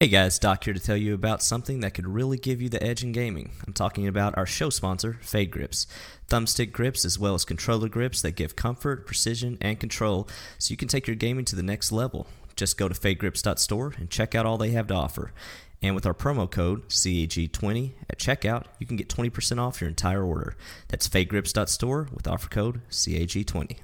Hey guys, Doc here to tell you about something that could really give you the edge in gaming. I'm talking about our show sponsor, Fade Grips. Thumbstick grips as well as controller grips that give comfort, precision, and control so you can take your gaming to the next level. Just go to fadegrips.store and check out all they have to offer. And with our promo code CAG20 at checkout, you can get 20% off your entire order. That's fadegrips.store with offer code CAG20.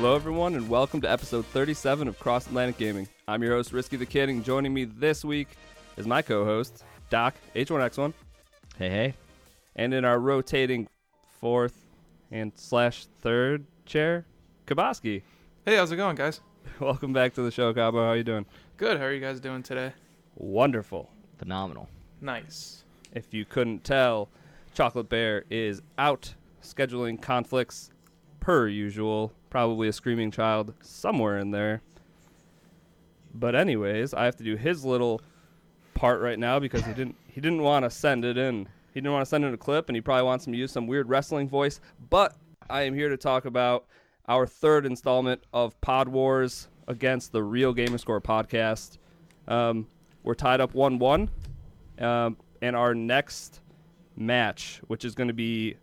Hello, everyone, and welcome to episode 37 of Cross Atlantic Gaming. I'm your host, Risky the Kid, and joining me this week is my co host, Doc H1X1, Hey, hey. and in our rotating fourth and slash third chair, Kaboski. Hey, how's it going, guys? Welcome back to the show, Cabo. How are you doing? Good. How are you guys doing today? Wonderful. Phenomenal. Nice. If you couldn't tell, Chocolate Bear is out scheduling conflicts per usual. Probably a screaming child somewhere in there. But anyways, I have to do his little part right now because he didn't he didn't want to send it in. He didn't want to send in a clip and he probably wants him to use some weird wrestling voice. But I am here to talk about our third installment of Pod Wars against the Real Gamer Score podcast. Um, we're tied up 1 1. Um, and our next match, which is going to be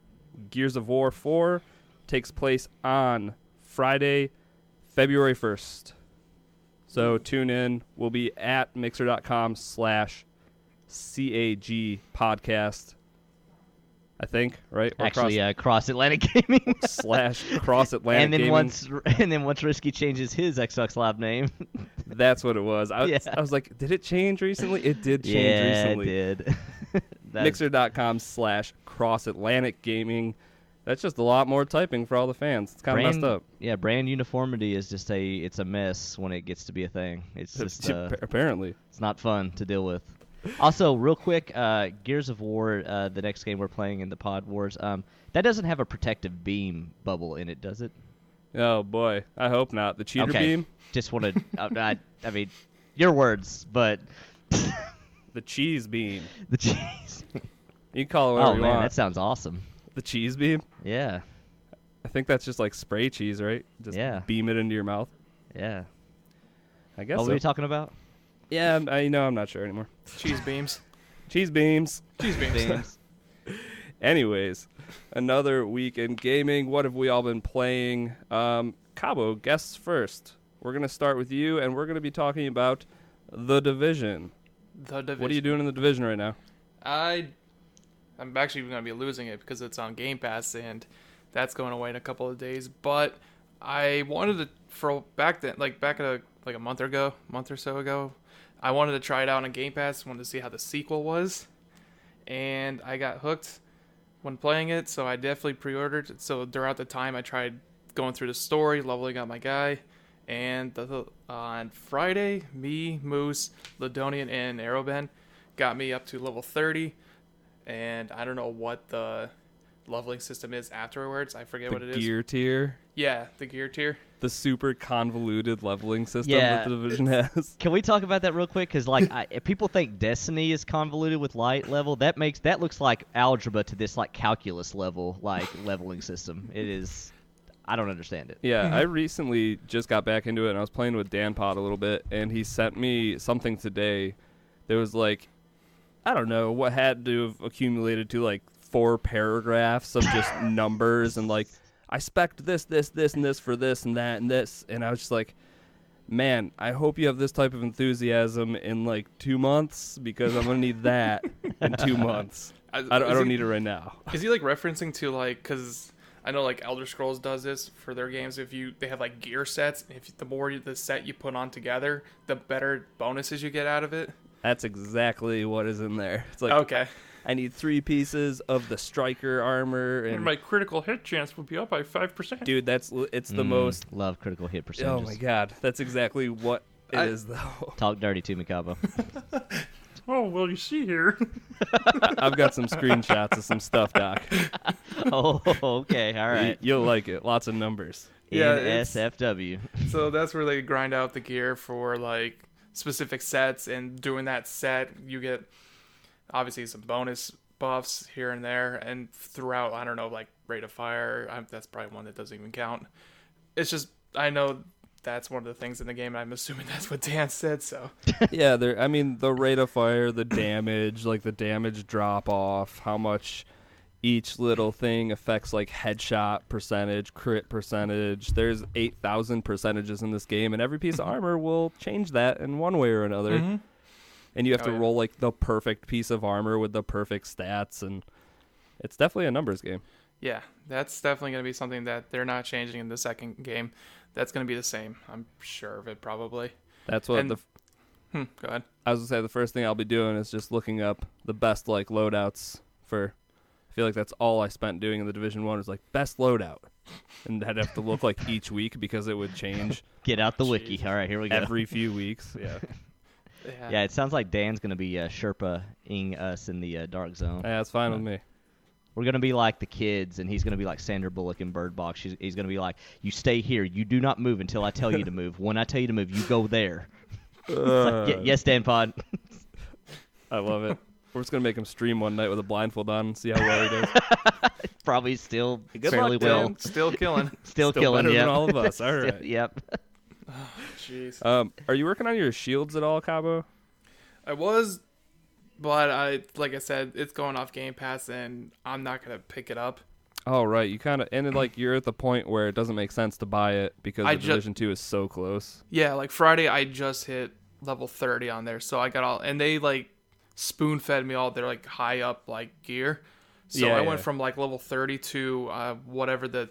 Gears of War 4, takes place on Friday, February 1st. So tune in. We'll be at mixer.com slash CAG podcast. I think, right? Or Actually, uh, Cross Atlantic Gaming. slash cross Atlantic and then Gaming. once and then once Risky changes his Xbox Live name. That's what it was. I was, Yeah. I was like, did it change recently? It did change yeah, recently. it did. Mixer.com slash cross Atlantic gaming. That's just a lot more typing for all the fans. It's kind of messed up. Yeah, brand uniformity is just a it's a mess when it gets to be a thing. It's just uh, Apparently. it's not fun to deal with. Also, real quick, uh, Gears of War, uh, the next game we're playing in the Pod Wars, um, that doesn't have a protective beam bubble in it, does it? Oh boy, I hope not. The cheater okay. beam, Just wanted, uh, I, I mean, your words, but the cheese beam. the cheese. You can call it whatever Oh man, want. that sounds awesome. The cheese beam. Yeah, I think that's just like spray cheese, right? Just Yeah. beam it into your mouth. yeah. I guess. What so. were you talking about? yeah, I'm- know. I'm not sure anymore. Cheese beams. Cheese beams. Cheese beams. Anyways, another week in gaming. What have we all been playing? Um, Cabo, guests first. We're gonna start with you, and we're gonna be talking about the division. the division. What are you doing in the division right now? I, I'm actually going to be losing it because it's on Game Pass and that's going away in a couple of days. But I wanted to for back then, like back a like a month ago, month or so ago, I wanted to try it out on Game Pass. Wanted to see how the sequel was, and I got hooked when playing it. So I definitely pre-ordered. it. So throughout the time, I tried going through the story, leveling up my guy. And the- on Friday, me, Moose, Ladonian, and Aeroben got me up to level 30. And I don't know what the leveling system is afterwards. I forget what it the is. gear tier, Yeah, the gear tier. the super convoluted leveling system Yeah, that the division has. Can we talk about that real quick? Because like, I, if people think Destiny is convoluted with light level. That makes that looks like algebra to this like calculus level like leveling system. It is. I don't understand it. Yeah, I recently just got back into it, and I was playing with Dan Pod a little bit, and he sent me something today. There was like, I don't know what had to have accumulated to like four paragraphs of just numbers and like I spec this, this, this, and this for this and that and this, and I was just like, man, I hope you have this type of enthusiasm in like two months because I'm gonna need that in two months. I don't, I don't he- need it right now. Is he like referencing to like because I know like Elder Scrolls does this for their games. If you they have like gear sets, if the more you- the set you put on together, the better bonuses you get out of it. That's exactly what is in there. It's like okay, I need three pieces of the striker armor, and and my critical hit chance will be up by five percent. dude, that's it's the Mm, most. love critical hit percentages. Oh my god, that's exactly what it is, I- though. Talk dirty to me, Cabo. Oh well, you see here. I've got some screenshots of some stuff, Doc. oh, okay, all right. You, will like it. Lots of numbers. Yeah, it's- NSFW. so that's where they grind out the gear for like specific sets, and doing that set, you get obviously some bonus buffs here and there, and throughout. I don't know, like rate of fire. I'm, that's probably one that doesn't even count. It's just I know that's one of the things in the game. I'm assuming that's what Dan said. So yeah, there. I mean, the rate of fire, the damage, like the damage drop off, how much each little thing affects like headshot percentage, crit percentage. There's 8,000 percentages in this game, and every piece of armor will change that in one way or another. Mhm. And you have Oh, to yeah. roll like the perfect piece of armor with the perfect stats, and it's definitely a numbers game. yeah, that's definitely going to be something that they're not changing in the second game. That's going to be the same. I'm sure of it. Probably. That's what And- the Hmm, go ahead. I was gonna say the first thing I'll be doing is just looking up the best like loadouts for. I feel like that's all I spent doing in the Division One was like best loadout, and I'd have to look like each week because it would change Get out the wiki. All right, here we go. every few weeks. Yeah, Yeah. yeah, it sounds like Dan's gonna be uh, Sherpa-ing us in the uh, dark zone. yeah, it's fine with me. We're gonna be like the kids, and he's gonna be like Sandra Bullock in Bird Box. She's, he's gonna be like, "You stay here. You do not move until I tell you to move. When I tell you to move, you go there." It's like, yes, Dan Pod. I love it. We're just gonna make him stream one night with a blindfold on and see how well he does. Probably still Good fairly luck, well. Still, still killing. Still, Still killing. better than all of us. All Still- Yep. Jeez. Um, are you working on your shields at all, Cabo? I was, but I like I said, it's going off Game Pass, and I'm not gonna pick it up. Oh right, you kind of ended like you're at the point where it doesn't make sense to buy it because I the ju- Division Two is so close. Yeah, like Friday, I just hit level 30 on there, so I got all, and they like spoon fed me all their like high up like gear. So Yeah, I went yeah. from like level 30 to uh, whatever the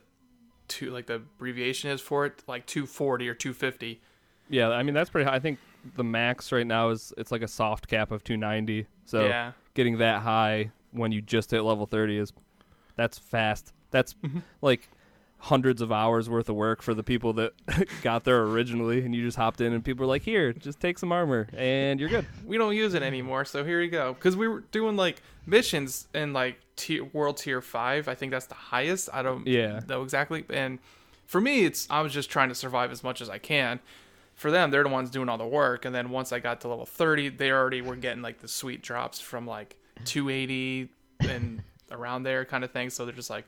two like the abbreviation is for it, like 240 or 250. Yeah, I mean that's pretty high. I think the max right now is it's like a soft cap of 290. So yeah, getting that high when you just hit level 30 is that's fast. That's Mm-hmm. like hundreds of hours worth of work for the people that got there originally and you just hopped in and people were like, "Here, just take some armor and you're good." we don't use it anymore, so here you go. Because we were doing like missions in like tier, world tier five. I think that's the highest. I don't Yeah. know exactly. And for me, it's I was just trying to survive as much as I can. For them, they're the ones doing all the work. And then once I got to level thirty, they already were getting like the sweet drops from like two eighty and around there kind of thing. So they're just like,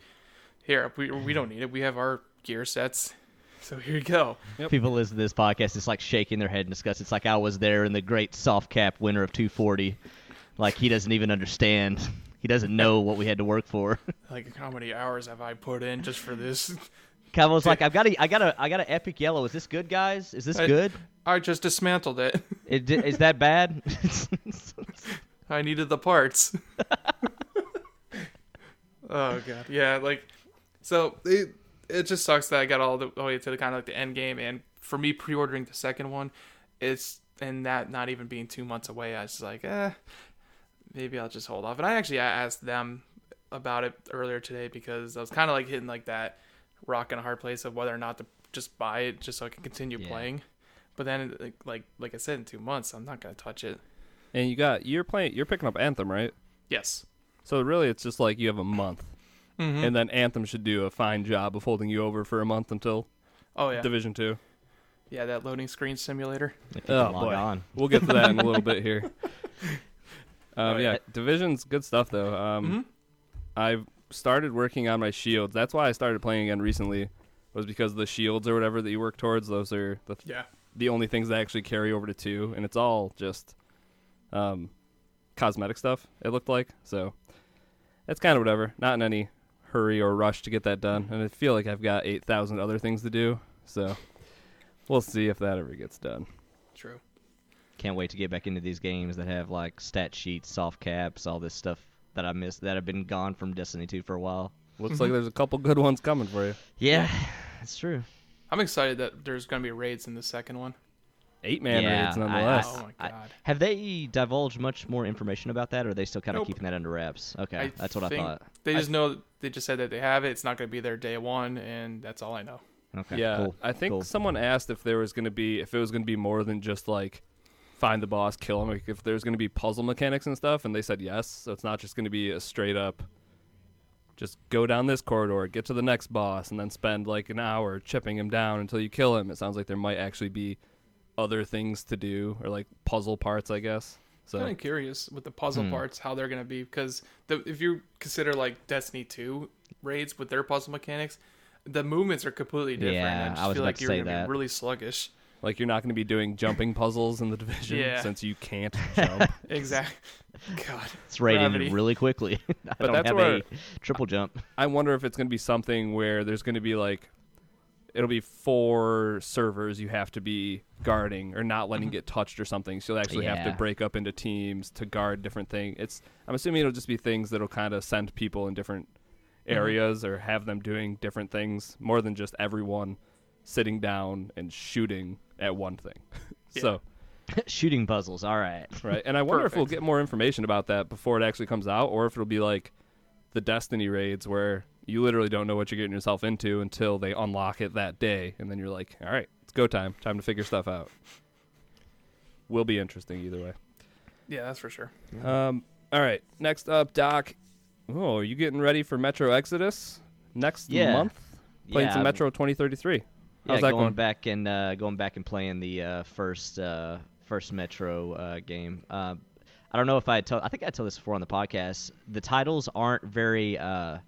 here we we don't need it. We have our gear sets. So here you go. People listen to this podcast. It's like shaking their head in disgust. It's like I was there in the great soft cap winter of 240. Like he doesn't even understand. He doesn't know what we had to work for. Like how many hours have I put in just for this? Caval's like, I've got a, I got a, I got an epic yellow. Is this good, guys? Is this I- good? I just dismantled it. It, is that bad? I needed the parts. oh god, yeah, like so it it just sucks that I got all the way to the kind of like the end game, and for me pre-ordering the second one, it's and that not even being two months away, I was like, eh, maybe I'll just hold off. And I actually asked them about it earlier today because I was kind of like hitting like that rock and a hard place of whether or not to just buy it just so I can continue Yeah. playing. But then, like, like like I said, in two months, I'm not gonna touch it. And you got you're playing you're picking up Anthem, right? Yes. So really it's just like you have a month. Mm-hmm. And then Anthem should do a fine job of holding you over for a month until oh yeah. Division 2. Yeah, that loading screen simulator. Oh, boy. on. We'll get to that in a little bit here. Um, Alright. yeah, Division's good stuff though. Um, Mhm. I've started working on my shields. That's why I started playing again recently. Was because the shields or whatever that you work towards. Those are the Yeah. the only things that actually carry over to two, and it's all just um, cosmetic stuff. It looked like so. It's kind of whatever. Not in any hurry or rush to get that done, and I feel like I've got eight thousand other things to do. So we'll see if that ever gets done. True. Can't wait to get back into these games that have like stat sheets, soft caps, all this stuff that I missed that have been gone from Destiny 2 for a while. Looks mm-hmm. like there's a couple good ones coming for you. Yeah, it's true. I'm excited that there's going to be raids in the second one. Eight man Yeah, raids I- nonetheless. Oh my I- god. Have they divulged much more information about that, or are they still kind of Nope. keeping that under wraps? Okay, I that's what I thought. They I- just know they just said that they have it. It's not going to be there day one, and that's all I know. Okay, yeah, cool. I think cool. someone asked if there was going to be if it was going to be more than just like find the boss, kill him. Like if there's going to be puzzle mechanics and stuff, and they said yes. So it's not just going to be a straight up. Just go down this corridor, get to the next boss, and then spend like an hour chipping him down until you kill him. It sounds like there might actually be other things to do or like puzzle parts, I guess. So kind of curious with the puzzle Hmm. parts how they're gonna be because the, if you consider like Destiny two raids with their puzzle mechanics, the movements are completely different. Yeah, I just I was feel about like to you're say gonna that. be really sluggish. like you're not going to be doing jumping puzzles in the division Yeah. since you can't jump. Exactly. God. It's rating Gravity. really quickly. I But don't that's have where- a triple jump. I wonder if it's going to be something where there's going to be like it'll be four servers you have to be guarding or not letting mm-hmm. get touched or something. So you'll actually have to break up into teams to guard different things. It's I'm assuming it'll just be things that'll kind of send people in different mm-hmm. areas or have them doing different things more than just everyone sitting down and shooting at one thing. Yeah. So, Shooting puzzles. All right. right. And I wonder if we'll get more information about that before it actually comes out or if it'll be like the Destiny raids where you literally don't know what you're getting yourself into until they unlock it that day and then you're like, "All right, it's go time. Time to figure stuff out." Will be interesting either way. Yeah, that's for sure. Um all right, next up, Doc. Oh, are you getting ready for Metro Exodus next Yeah. month? Playing Yeah, some Metro 2033. Yeah, that going going? back and uh, going back and playing the uh, first uh, first Metro uh, game. Uh, I don't know if I told. I think I told this before on the podcast. The titles aren't very, uh,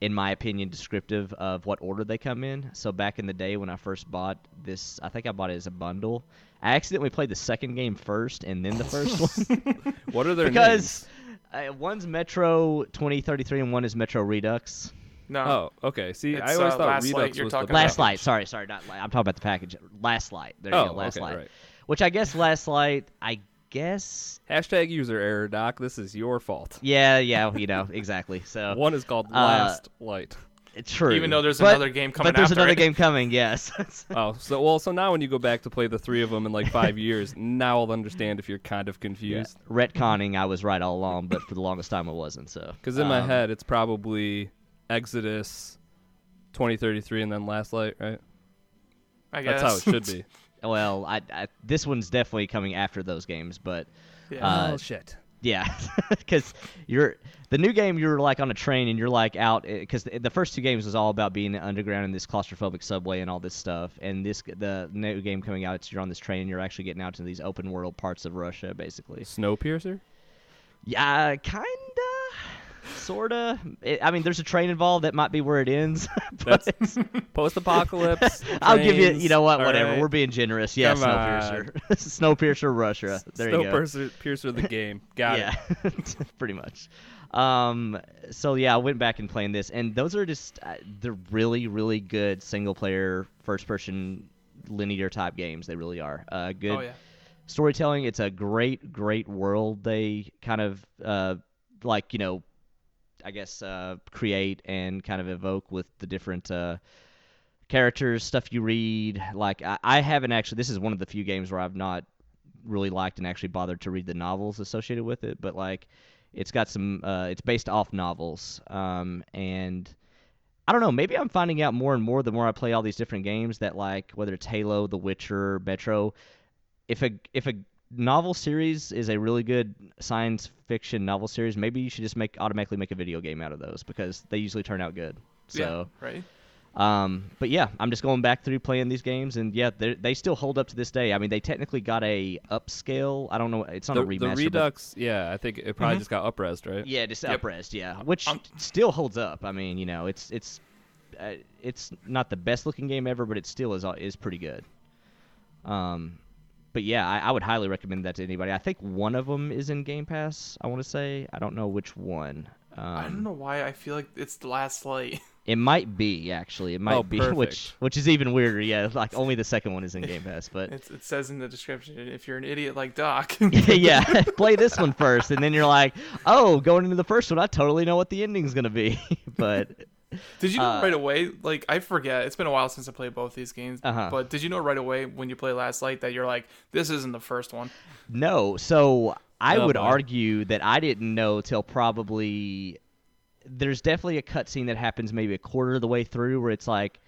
in my opinion, descriptive of what order they come in. So back in the day when I first bought this, I think I bought it as a bundle. I accidentally played the second game first and then the first one What are their because names? uh, one's Metro 2033 and one is Metro Redux. No. Oh, okay. See, I always uh, thought Last Redux Light you're was the about. Last Light. Sorry, sorry, not Light. I'm talking about the package. Last Light. There you Oh, go. Last okay, Light. right. Which I guess Last Light. I guess. Hashtag user error, Doc. This is your fault. Yeah, yeah. You know exactly. So One is called Uh, Last Light. it's true. Even though there's But- another game coming But there's after another it. game coming. Yes. Oh, so well, so now when you go back to play the three of them in like five years, now I'll understand if you're kind of yeah. confused. Retconning. I was right all along, but for the longest time I wasn't. So. Because in my um, head, it's probably Exodus, 2033, and then Last Light, right? I guess. That's how it should be. Well, I, I this one's definitely coming after those games, but yeah. Uh, oh shit. Yeah, because you're the new game. You're like on a train and you're like out because the, the first two games was all about being underground in this claustrophobic subway and all this stuff. And this the new game coming out, it's you're on this train and you're actually getting out to these open world parts of Russia, basically. Snowpiercer. Yeah, kinda, sorta. It, I mean, there's a train involved. That might be where it ends. That's Post-apocalypse. I'll give you. You know what? All Whatever. right. We're being generous. Yeah, Come Snowpiercer. Snowpiercer, Russia. There you go. Snowpiercer Piercer the game. Got yeah, it. pretty much. Um, so yeah, I went back and playing this, and those are just uh, they're really, really good single player, first person, linear type games. They really are. Uh, good oh yeah. storytelling. It's a great, great world they kind of uh, like you know, I guess uh, create and kind of evoke with the different uh, characters, stuff you read. Like I, I haven't actually. This is one of the few games where I've not really liked and actually bothered to read the novels associated with it. But like, it's got some. Uh, it's based off novels, um, and I don't know. Maybe I'm finding out more and more the more I play all these different games that like whether it's Halo, The Witcher, Metro. If a if a novel series is a really good science fiction novel series, maybe you should just make automatically make a video game out of those because they usually turn out good. So, yeah. Right. um, but yeah, I'm just going back through playing these games, and yeah, they they still hold up to this day. I mean, they technically got a upscale. I don't know. It's not The, a the remaster. but- Redux, yeah, I think it probably Mhm. just got upresed, right? yeah, just Yep. upresed, yeah, which still holds up. I mean, you know, it's it's uh, it's not the best looking game ever, but it still is is pretty good. Um, but yeah, I, I would highly recommend that to anybody. I think one of them is in Game Pass. I want to say I don't know which one. Um, I don't know why I feel like it's the last light. It might be actually. It might Oh, be, perfect. which which is even weirder. Yeah, like only the second one is in Game Pass, but It's, it says in the description if you're an idiot like Doc. yeah, play this one first, and then you're like, oh, going into the first one, I totally know what the ending's gonna be. but Did you know Uh, right away? Like I forget. It's been a while since I played both these games. Uh-huh. But did you know right away when you play Last Light that you're like, this isn't the first one? no, so I Oh, would boy. argue that I didn't know till probably. There's definitely a cutscene that happens maybe a quarter of the way through where it's like,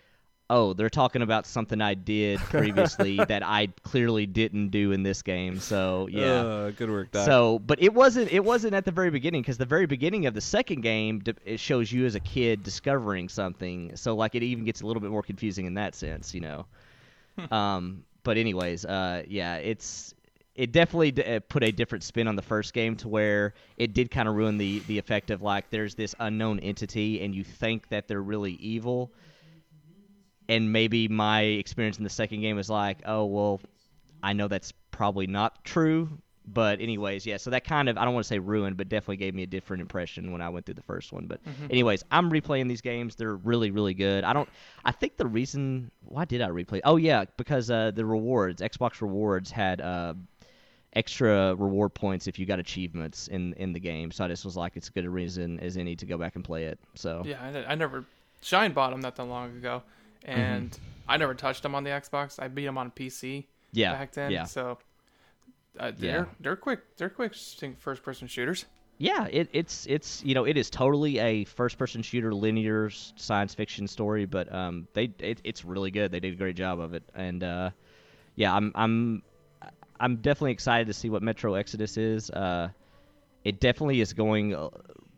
oh, they're talking about something I did previously that I clearly didn't do in this game. So yeah. Uh, good work, Doc. So, but it wasn't it wasn't at the very beginning because the very beginning of the second game it shows you as a kid discovering something. So like it even gets a little bit more confusing in that sense, you know. um, but anyways, uh, yeah, it's it definitely d- uh, put a different spin on the first game to where it did kind of ruin the the effect of like there's this unknown entity and you think that they're really evil and maybe my experience in the second game was like oh well i know that's probably not true but anyways yeah so that kind of i don't want to say ruined but definitely gave me a different impression when i went through the first one but anyways i'm replaying these games they're really really good. I don't i think the reason why did i replay oh yeah because uh, the rewards xbox rewards had uh, extra reward points if you got achievements in in the game so i just was like it's as good a reason as any to go back and play it so. Yeah, I, I never Shine bought them not that long ago, and I never touched them on the Xbox. I beat them on PC yeah back then. yeah So uh, they're Yeah. they're quick. They're quick first person shooters. Yeah, it, it's it's you know it is totally a first person shooter linear science fiction story, but um they it, it's really good. They did a great job of it, and uh, yeah, I'm I'm I'm definitely excited to see what Metro Exodus is. Uh, it definitely is going uh,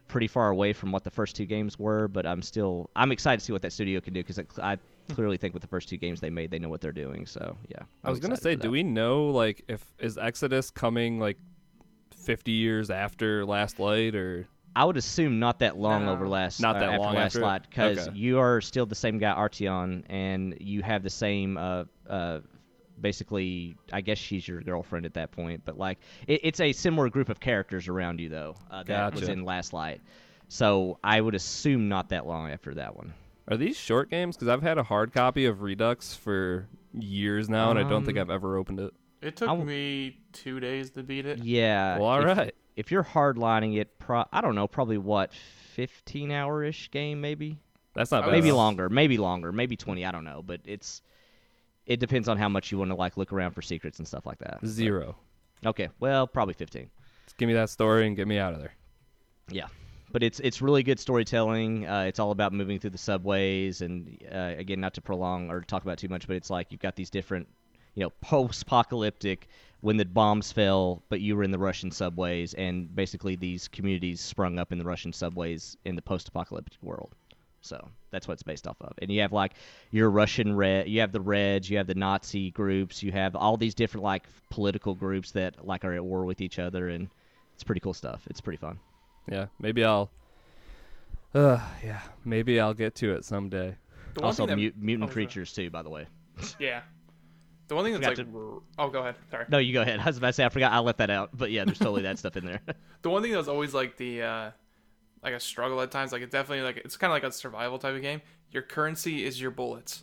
pretty far away from what the first two games were, but I'm still I'm excited to see what that studio can do because I clearly think with the first two games they made, they know what they're doing. So yeah, I I'm was gonna say, do we know like if is Exodus coming like fifty years after Last Light or I would assume not that long No. over last Not uh, that after long last after? slot because Okay. you are still the same guy Artyom and you have the same uh uh basically I guess she's your girlfriend at that point but like it, it's a similar group of characters around you though uh, that was in Last Light so I would assume not that long after that one are these short games? Because I've had a hard copy of Redux for years now, and I don't think Um, I've ever opened it. It took I w- me two days to beat it. yeah Well, all if, right. if you're hardlining it pro I don't know probably what 15 hour ish game maybe That's not I bad. maybe was- longer, maybe longer, maybe 20, I don't know, but it's it depends on how much you want to like look around for secrets and stuff like that. But- Zero. okay, well, probably 15. Just give me that story and get me out of there. Yeah. But it's it's really good storytelling. Uh, it's all about moving through the subways, and uh, again, not to prolong or talk about too much, but it's like you've got these different, you know, post-apocalyptic when the bombs fell, but you were in the Russian subways, and basically these communities sprung up in the Russian subways in the post-apocalyptic world. So that's what it's based off of. And you have like your Russian red, you have the Reds, you have the Nazi groups, you have all these different like political groups that like are at war with each other, and it's pretty cool stuff. It's pretty fun. Yeah, maybe I'll. Uh, yeah, maybe I'll get to it someday. The Also, that- mu- mutant oh, sorry. creatures too, by the way. Yeah. The one thing that's like, Forgot r- oh, go ahead. Sorry. No, you go ahead. I was about to say I forgot. I left that out, but yeah, there's totally that stuff in there. The one thing that was always like the uh, like a struggle at times. Like it's definitely like it's kind of like a survival type of game. Your currency is your bullets.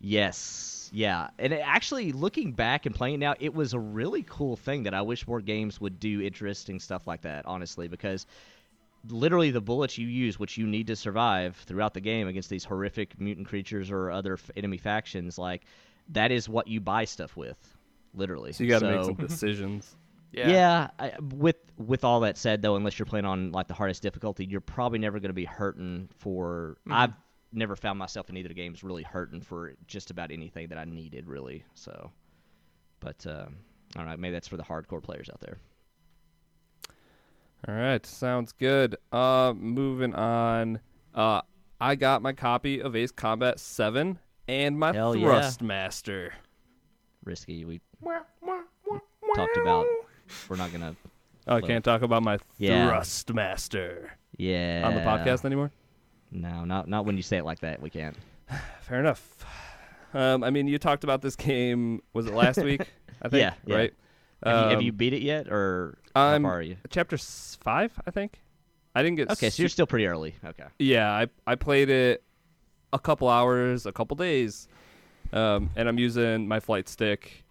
yes, yeah, and it, actually, looking back and playing now, it was a really cool thing that I wish more games would do interesting stuff like that. Honestly, because literally the bullets you use, which you need to survive throughout the game against these horrific mutant creatures or other f- enemy factions, like that is what you buy stuff with. Literally, So you got to make some decisions. Yeah. Yeah, I, with with all that said, though, unless you're playing on like the hardest difficulty, you're probably never going to be hurting for. Mm-hmm. I've never found myself in either games really hurting for just about anything that I needed, really. So, but um, I don't know. Maybe that's for the hardcore players out there. All right, sounds good. Uh, moving on. Uh, I got my copy of Ace Combat Seven and my Hell yeah. Thrustmaster. Risky. We talked about. We're not gonna. Oh, I can't talk about my yeah. Thrustmaster Yeah. on the podcast anymore. No, not not when you say it like that. We can't. Fair enough. Um, I mean, you talked about this game. Was it last week? I think. Yeah, yeah. Right. Have, you, have Um, you beat it yet, or how I'm- far are you? chapter five? I think. I didn't get. Okay, so you're still pretty early. Okay. Yeah, I I played it a couple hours, a couple days, um, and I'm using my flight stick.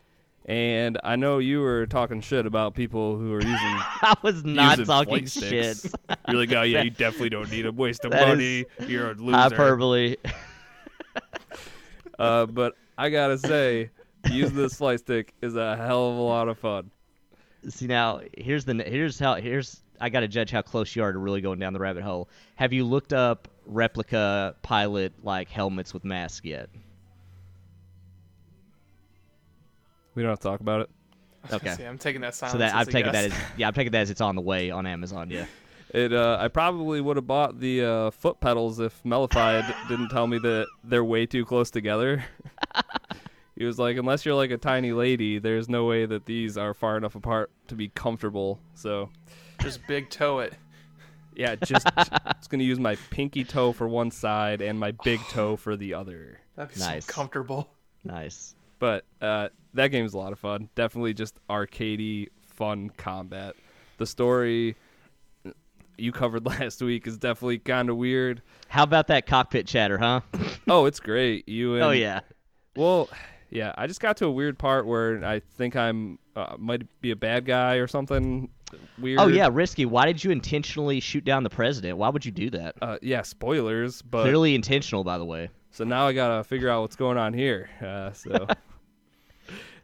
And I know you were talking shit about people who are using I was not talking shit. You're like, oh yeah, you definitely don't need a waste of That money. You're a loser. Hyperbole. Uh, but I gotta say, using this flight stick is a hell of a lot of fun. See now, here's the here's how here's I got to judge how close you are to really going down the rabbit hole. Have you looked up replica pilot like helmets with masks yet? We don't have to talk about it. Okay. See, I'm taking that silence. So that as I've a taken yes. that as yeah, I've taken that as it's on the way on Amazon. Yeah. It. Uh, I probably would have bought the uh, foot pedals if Mellify d- didn't tell me that they're way too close together. He was like, unless you're like a tiny lady, there's no way that these are far enough apart to be comfortable. So, Just big toe it. yeah, just it's gonna use my pinky toe for one side and my big toe for the other. That'd be Nice. so comfortable. Nice. But uh, that game's a lot of fun. Definitely just arcadey, fun combat. The story you covered last week is definitely kind of weird. How about that cockpit chatter, huh? Oh, it's great. You and oh yeah. Well, yeah, I just got to a weird part where I think I'm uh, might be a bad guy or something weird. Oh yeah, risky. Why did you intentionally shoot down the president? Why would you do that? Uh, yeah, spoilers, but Clearly intentional, by the way. so now I gotta figure out what's going on here. Uh, so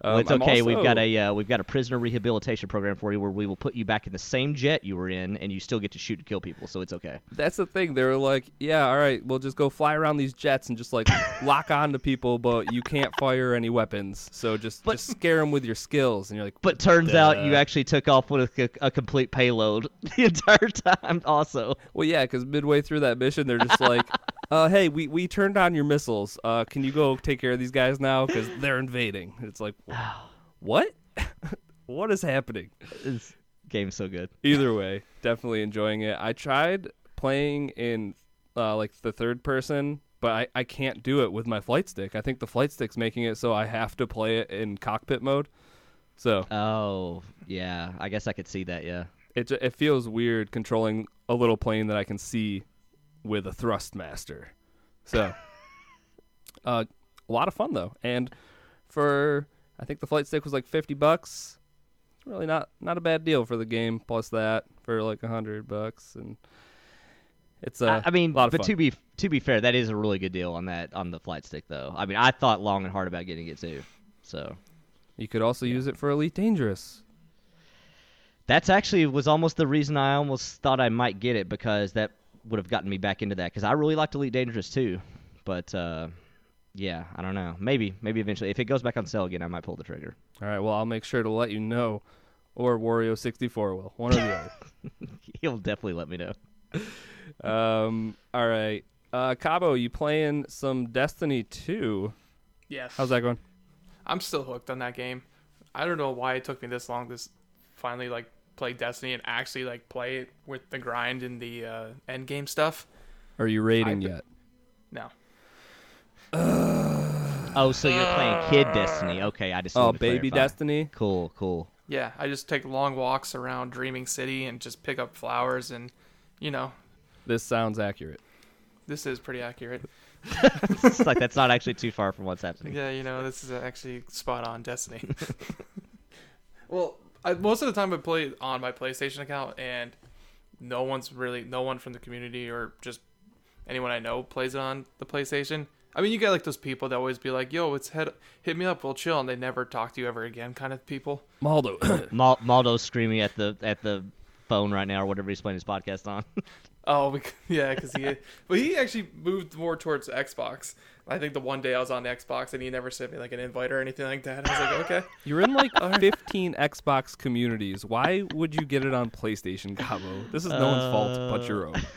Well, Um, it's okay. We've got a uh, we've got a prisoner rehabilitation program for you where we will put you back in the same jet you were in, and you still get to shoot and kill people. So it's okay. That's the thing. They were like, "Yeah, all right, we'll just go fly around these jets and just like lock on to people, but you can't fire any weapons. So just But- just scare them with your skills." And you're like, But turns out you actually took off with a, a complete payload the entire time. Also, "Well, yeah," because midway through that mission, they're just like, "Uh, hey, we we turned on your missiles. Uh, can you go take care of these guys now? Because they're invading." It's like, what? what is happening? this game's so good. Either way, definitely enjoying it. I tried playing in uh, like the third person, but I, I can't do it with my flight stick. I think the flight stick's making it so I have to play it in cockpit mode. So Oh yeah, I guess I could see that. Yeah. it it feels weird controlling a little plane that I can see with a Thrustmaster. So uh, a lot of fun though, and for I think the flight stick was like fifty bucks. It's really not not a bad deal for the game. Plus that for like a hundred bucks, and it's uh, I, mean, a lot of but fun. to be to be fair, that is a really good deal on that on the flight stick, though. I mean, I thought long and hard about getting it too. So you could also use it for Elite Dangerous. that's actually was almost the reason I almost thought I might get it because that would have gotten me back into that because I really liked Elite Dangerous too. But uh, yeah, I don't know. Maybe maybe eventually if it goes back on sale again, I might pull the trigger. All right, well I'll make sure to let you know, or Wario sixty four will one or the other. He'll definitely let me know. Um, all right, uh, Cabo, you playing some Destiny two? Yes. How's that going? I'm still hooked on that game. I don't know why it took me this long to finally like play Destiny and actually like play it with the grind and the uh, end game stuff. Are you raiding I- yet? No. Oh, so you're playing Kid Destiny? Okay, I just Oh, baby clarify. Destiny. Cool, cool. Yeah, I just take long walks around Dreaming City and just pick up flowers and, you know, This sounds accurate. this is pretty accurate. it's like that's not actually too far from what's happening. Yeah, you know, this is actually spot on Destiny. well, I, most of the time I play on my PlayStation account, and no one's really, no one from the community or just anyone I know plays it on the PlayStation. I mean, you get like those people that always be like, "Yo, it's head, hit me up, we'll chill," and they never talk to you ever again, kind of people. Maldo. Mal- Maldo's screaming at the at the phone right now or whatever he's playing his podcast on. Oh, bec- yeah, because he, but he actually moved more towards Xbox. I think the one day I was on Xbox and he never sent me like an invite or anything like that. I was like, okay. You're in like 15 Xbox communities. Why would you get it on PlayStation, Cabo? This is no one's fault but your own.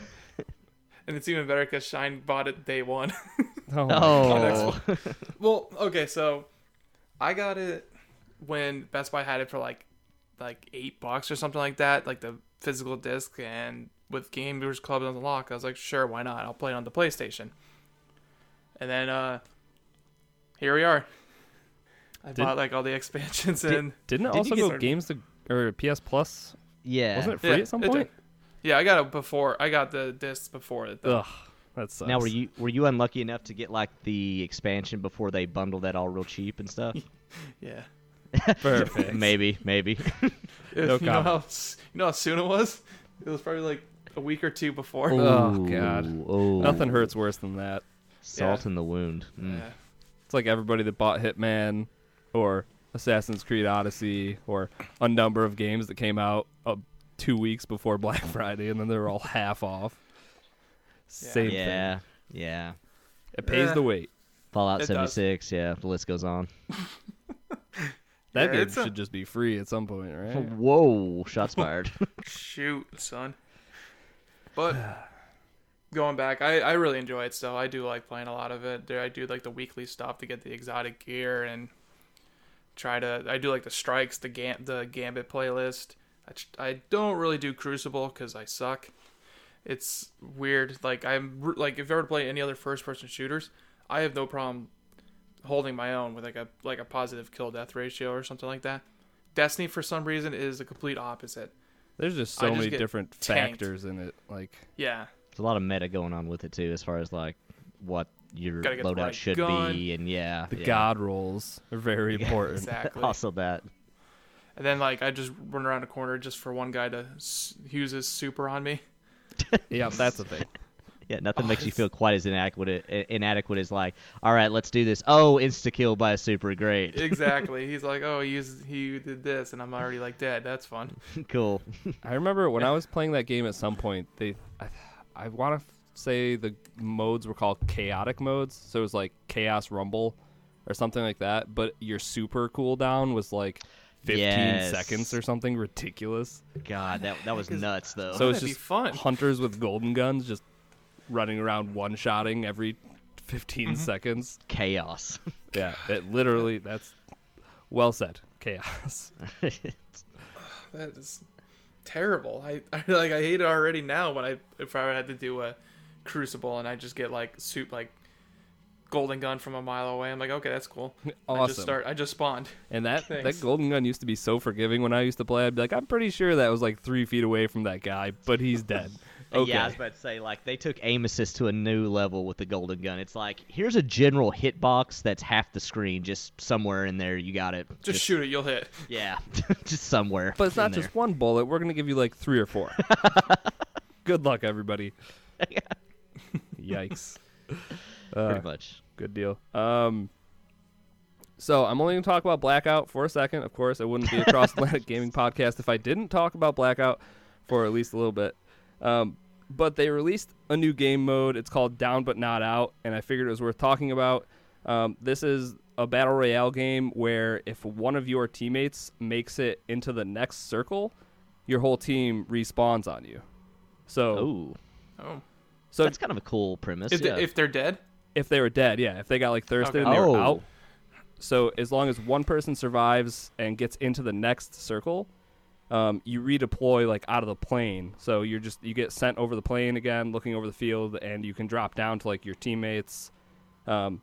And it's even better because Shine bought it day one. Oh, my Oh, well, okay, so I got it when Best Buy had it for like like eight bucks or something like that, like the physical disc, and with Game Gamers Club Unlocked, I was like, sure, why not? I'll play it on the PlayStation. And then uh here we are. I Did- bought like all the expansions Did- and Didn't it also get go started- games to or PS Plus? yeah. Wasn't it free Yeah, at some point? yeah, I got it before. I got the disc before it. though. Ugh, that sucks. Now, were you were you unlucky enough to get like the expansion before they bundled that all real cheap and stuff? Yeah. perfect? maybe, maybe. No you know comment. how you know how soon it was? It was probably like a week or two before. Oh, God. Oh, Nothing hurts worse than that. Salt Yeah. in the wound. Mm. Yeah. It's like everybody that bought Hitman or Assassin's Creed Odyssey or a number of games that came out uh, two weeks before Black Friday and then they were all half off. Same Yeah, thing. yeah. Yeah. It pays Yeah. the weight. Fallout It does. 76. Yeah, the list goes on. That Yeah, game it's a- should just be free at some point, right? Whoa! Shots fired. Shoot, son. But going back, I, I really enjoy it still. I do like playing a lot of it. There, I do like the weekly stuff to get the exotic gear and try to. I do like the strikes, the gam, the gambit playlist. I, I don't really do Crucible because I suck. It's weird. Like I'm like if I were to play any other first person shooters, I have no problem holding my own with like a like a positive kill death ratio or something like that. Destiny for some reason is the complete opposite. There's just so just many different tanked. factors in it. Like Yeah, There's a lot of meta going on with it too, as far as like what your Gotta get the loadout right should gun. be, and yeah, the yeah. god rolls are very important. exactly. also that. And then like I just run around a corner just for one guy to s- use his super on me. yeah, that's the thing. Yeah, nothing Oh, makes you feel quite as inadequate. Inadequate as like, all right, let's do this. Oh, insta kill by a super, great, Exactly. He's like, oh, he used, he did this, and I'm already like dead. That's fun. cool. I remember when I was playing that game at some point, they, I, I want to say the modes were called chaotic modes. So it was like chaos rumble or something like that. But your super cooldown was like 15 Yes. seconds or something ridiculous. God, that that was nuts though. So it's just fun. hunters with golden guns just running around one shotting every 15 Mm-hmm. seconds. chaos. Yeah, it literally, that's well said. Chaos. That is terrible. I, I like I hate it already now. When I if I had to do a crucible and I just get like soup like golden gun from a mile away, I'm like, okay, that's cool. I just Awesome. start. I just spawned. And that, Thanks. that golden gun used to be so forgiving when I used to play. I'd be like, I'm pretty sure that was like three feet away from that guy, but he's dead. Okay. Yeah, I was about to say like they took aim assist to a new level with the golden gun. It's like here's a general hitbox that's half the screen, just somewhere in there. You got it. Just, shoot it, you'll hit. Yeah, just somewhere. but it's not there. just one bullet. We're going to give you like three or four. Good luck, everybody. Yikes. Uh, pretty much. Good deal. Um, so I'm only going to talk about Blackout for a second. Of course, I wouldn't be a Cross Atlantic Gaming podcast if I didn't talk about Blackout for at least a little bit. Um, but they released a new game mode. It's called Down But Not Out, and I figured it was worth talking about. Um, this is a battle royale game where if one of your teammates makes it into the next circle, your whole team respawns on you. So, Oh, Oh, so that's kind of a cool premise. if, yeah. they, if they're dead, if they were dead, yeah, if they got like thirsted Okay. and they Oh. were out. So as long as one person survives and gets into the next circle, um, you redeploy like out of the plane. So you're just you get sent over the plane again, looking over the field, and you can drop down to like your teammates. Um,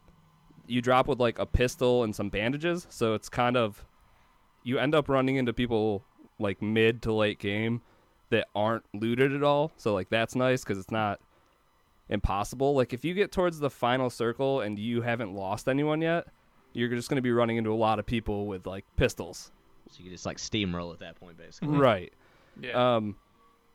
you drop with like a pistol and some bandages, so it's kind of you end up running into people like mid to late game that aren't looted at all. So like that's nice because it's not impossible. Like if you get towards the final circle and you haven't lost anyone yet, you're just going to be running into a lot of people with like pistols. So you can just like steamroll at that point, basically. Right. yeah. Um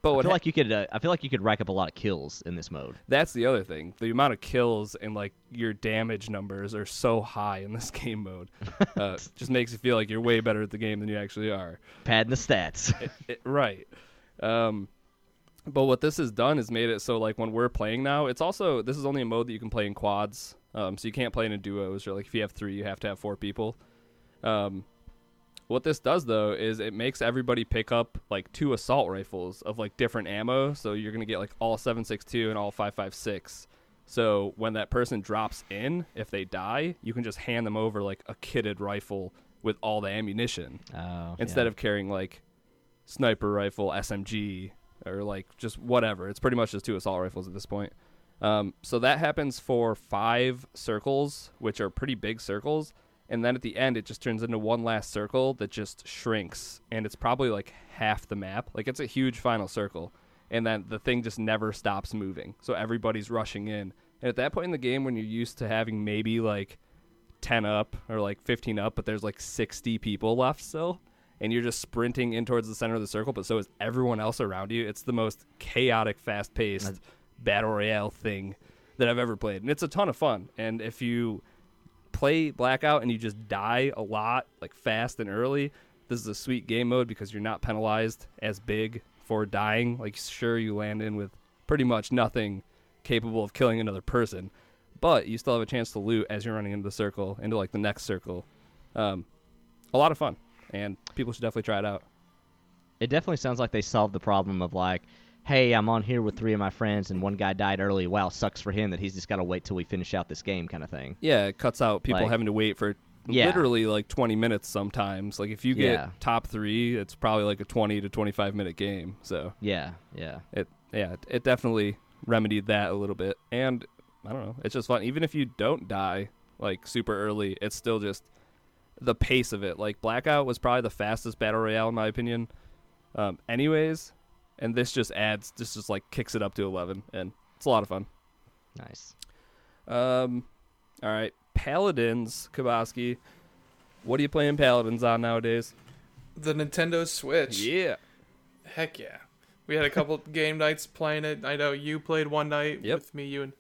but I what feel ha- like you could. Uh, I feel like you could rack up a lot of kills in this mode. that's the other thing. The amount of kills and like your damage numbers are so high in this game mode. Uh, just makes you feel like you're way better at the game than you actually are. Padding the stats. it, it- right. Um, but what this has done is made it so like when we're playing now, it's also this is only a mode that you can play in quads. Um, so you can't play in duos or like if you have three, you have to have four people. Um, what this does though is it makes everybody pick up like two assault rifles of like different ammo. So you're gonna get like all 7.62 and all 5.56. So when that person drops in, if they die, you can just hand them over like a kitted rifle with all the ammunition Oh, instead yeah. of carrying like sniper rifle, SMG, or like just whatever. It's pretty much just two assault rifles at this point. Um, so that happens for five circles, which are pretty big circles, and then at the end it just turns into one last circle that just shrinks, and it's probably like half the map. Like it's a huge final circle, and then the thing just never stops moving. So everybody's rushing in, and at that point in the game, when you're used to having maybe like 10 up or like 15 up, but there's like 60 people left still, and you're just sprinting in towards the center of the circle, but so is everyone else around you. It's the most chaotic, fast paced battle royale thing that I've ever played. And it's a ton of fun. And if you play Blackout and you just die a lot, like fast and early, this is a sweet game mode because you're not penalized as big for dying. Like, sure, you land in with pretty much nothing capable of killing another person, but you still have a chance to loot as you're running into the circle, into like the next circle. Um, a lot of fun, and people should definitely try it out. it definitely sounds like they solved the problem of like hey, I'm on here with three of my friends and one guy died early. Wow, sucks for him that he's just got to wait till we finish out this game kind of thing. Yeah, it cuts out people Like- having to wait for Yeah. literally like 20 minutes sometimes. Like if you get Yeah. top three, it's probably like a 20 to 25 minute game. So Yeah, yeah. it yeah, it- it definitely remedied that a little bit. And I don't know, it's just fun. Even if you don't die like super early, it's still just the pace of it. Like Blackout was probably the fastest battle royale in my opinion. Um, anyways, and this just adds, this just like kicks it up to 11, and it's a lot of fun. Nice. Um, all right, Paladins, Kaboski. What are you playing Paladins on nowadays? The Nintendo Switch. Yeah, Heck yeah. We had a couple game nights playing it. I know you played one night Yep. with me, you and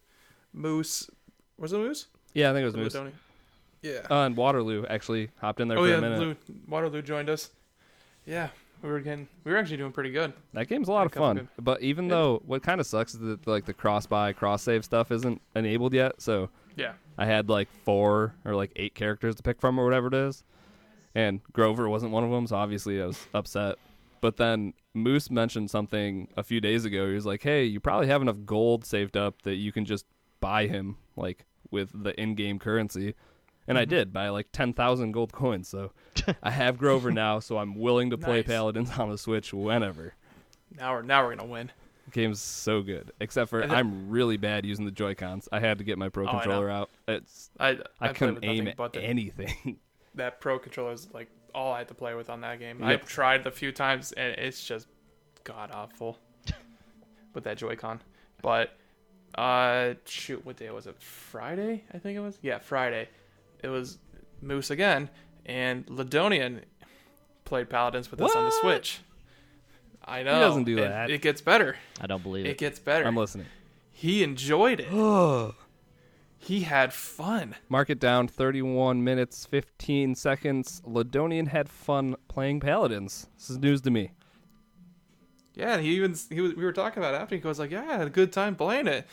Moose. Was it Moose? yeah, I think it was Or Moose. Tony? Yeah. Uh, and Waterloo actually hopped in there oh for yeah, a minute. Lou, Waterloo joined us. Yeah, we were getting, we were actually doing pretty good. That game's a lot A of fun. good- But even Yeah. though what kind of sucks is that like the cross buy, cross save stuff isn't enabled yet. So Yeah. I had like four or like eight characters to pick from or whatever it is, and Grover wasn't one of them. So obviously I was upset. But then Moose mentioned something a few days ago. He was like, "Hey, you probably have enough gold saved up that you can just buy him like with the in-game currency." And I Mhm. did buy like ten thousand gold coins. So I have Grover now. So I'm willing to play Nice. Paladins on the Switch whenever. Now we're now we're gonna win. The game's so good. Except for then- I'm really bad using the Joy Cons. I had to get my Pro Oh, I controller out. It's I I, I, couldn't aim at the, anything. that pro controller is like all I had to play with on that game. Yep. I've tried a few times and it's just god awful with that Joy-Con. But uh, shoot, what day was it? Friday, I think it was. Yeah, Friday. It was Moose again, and Ladonian played Paladins with us on the Switch. I know. He doesn't do and that. It gets better. I don't believe It it. gets better. I'm listening. he enjoyed it. he had fun. Mark it down 31 minutes, 15 seconds. Ladonian had fun playing Paladins. This is news to me. Yeah, and he even he was, we were talking about it after he goes like, "Yeah, I had a good time playing it."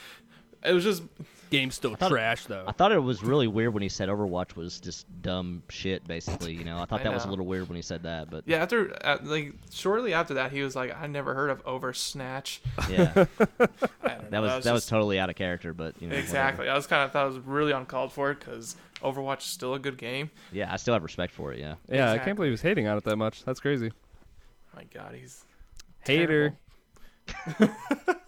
It was just Game's still thought- trash, though. I thought it was really weird when he said Overwatch was just dumb shit, basically. You know, I thought I that was a little weird when he said that, but yeah. After uh, like shortly after that, he was like, "I never heard of Oversnatch." yeah, I don't that was that was just- totally out of character. But you know, whatever. exactly. I was kind of thought it was really uncalled for because Overwatch is still a good game. Yeah, I still have respect for it. Yeah, yeah, I can't believe he's hating on it that much. That's crazy. My God, he's Hater.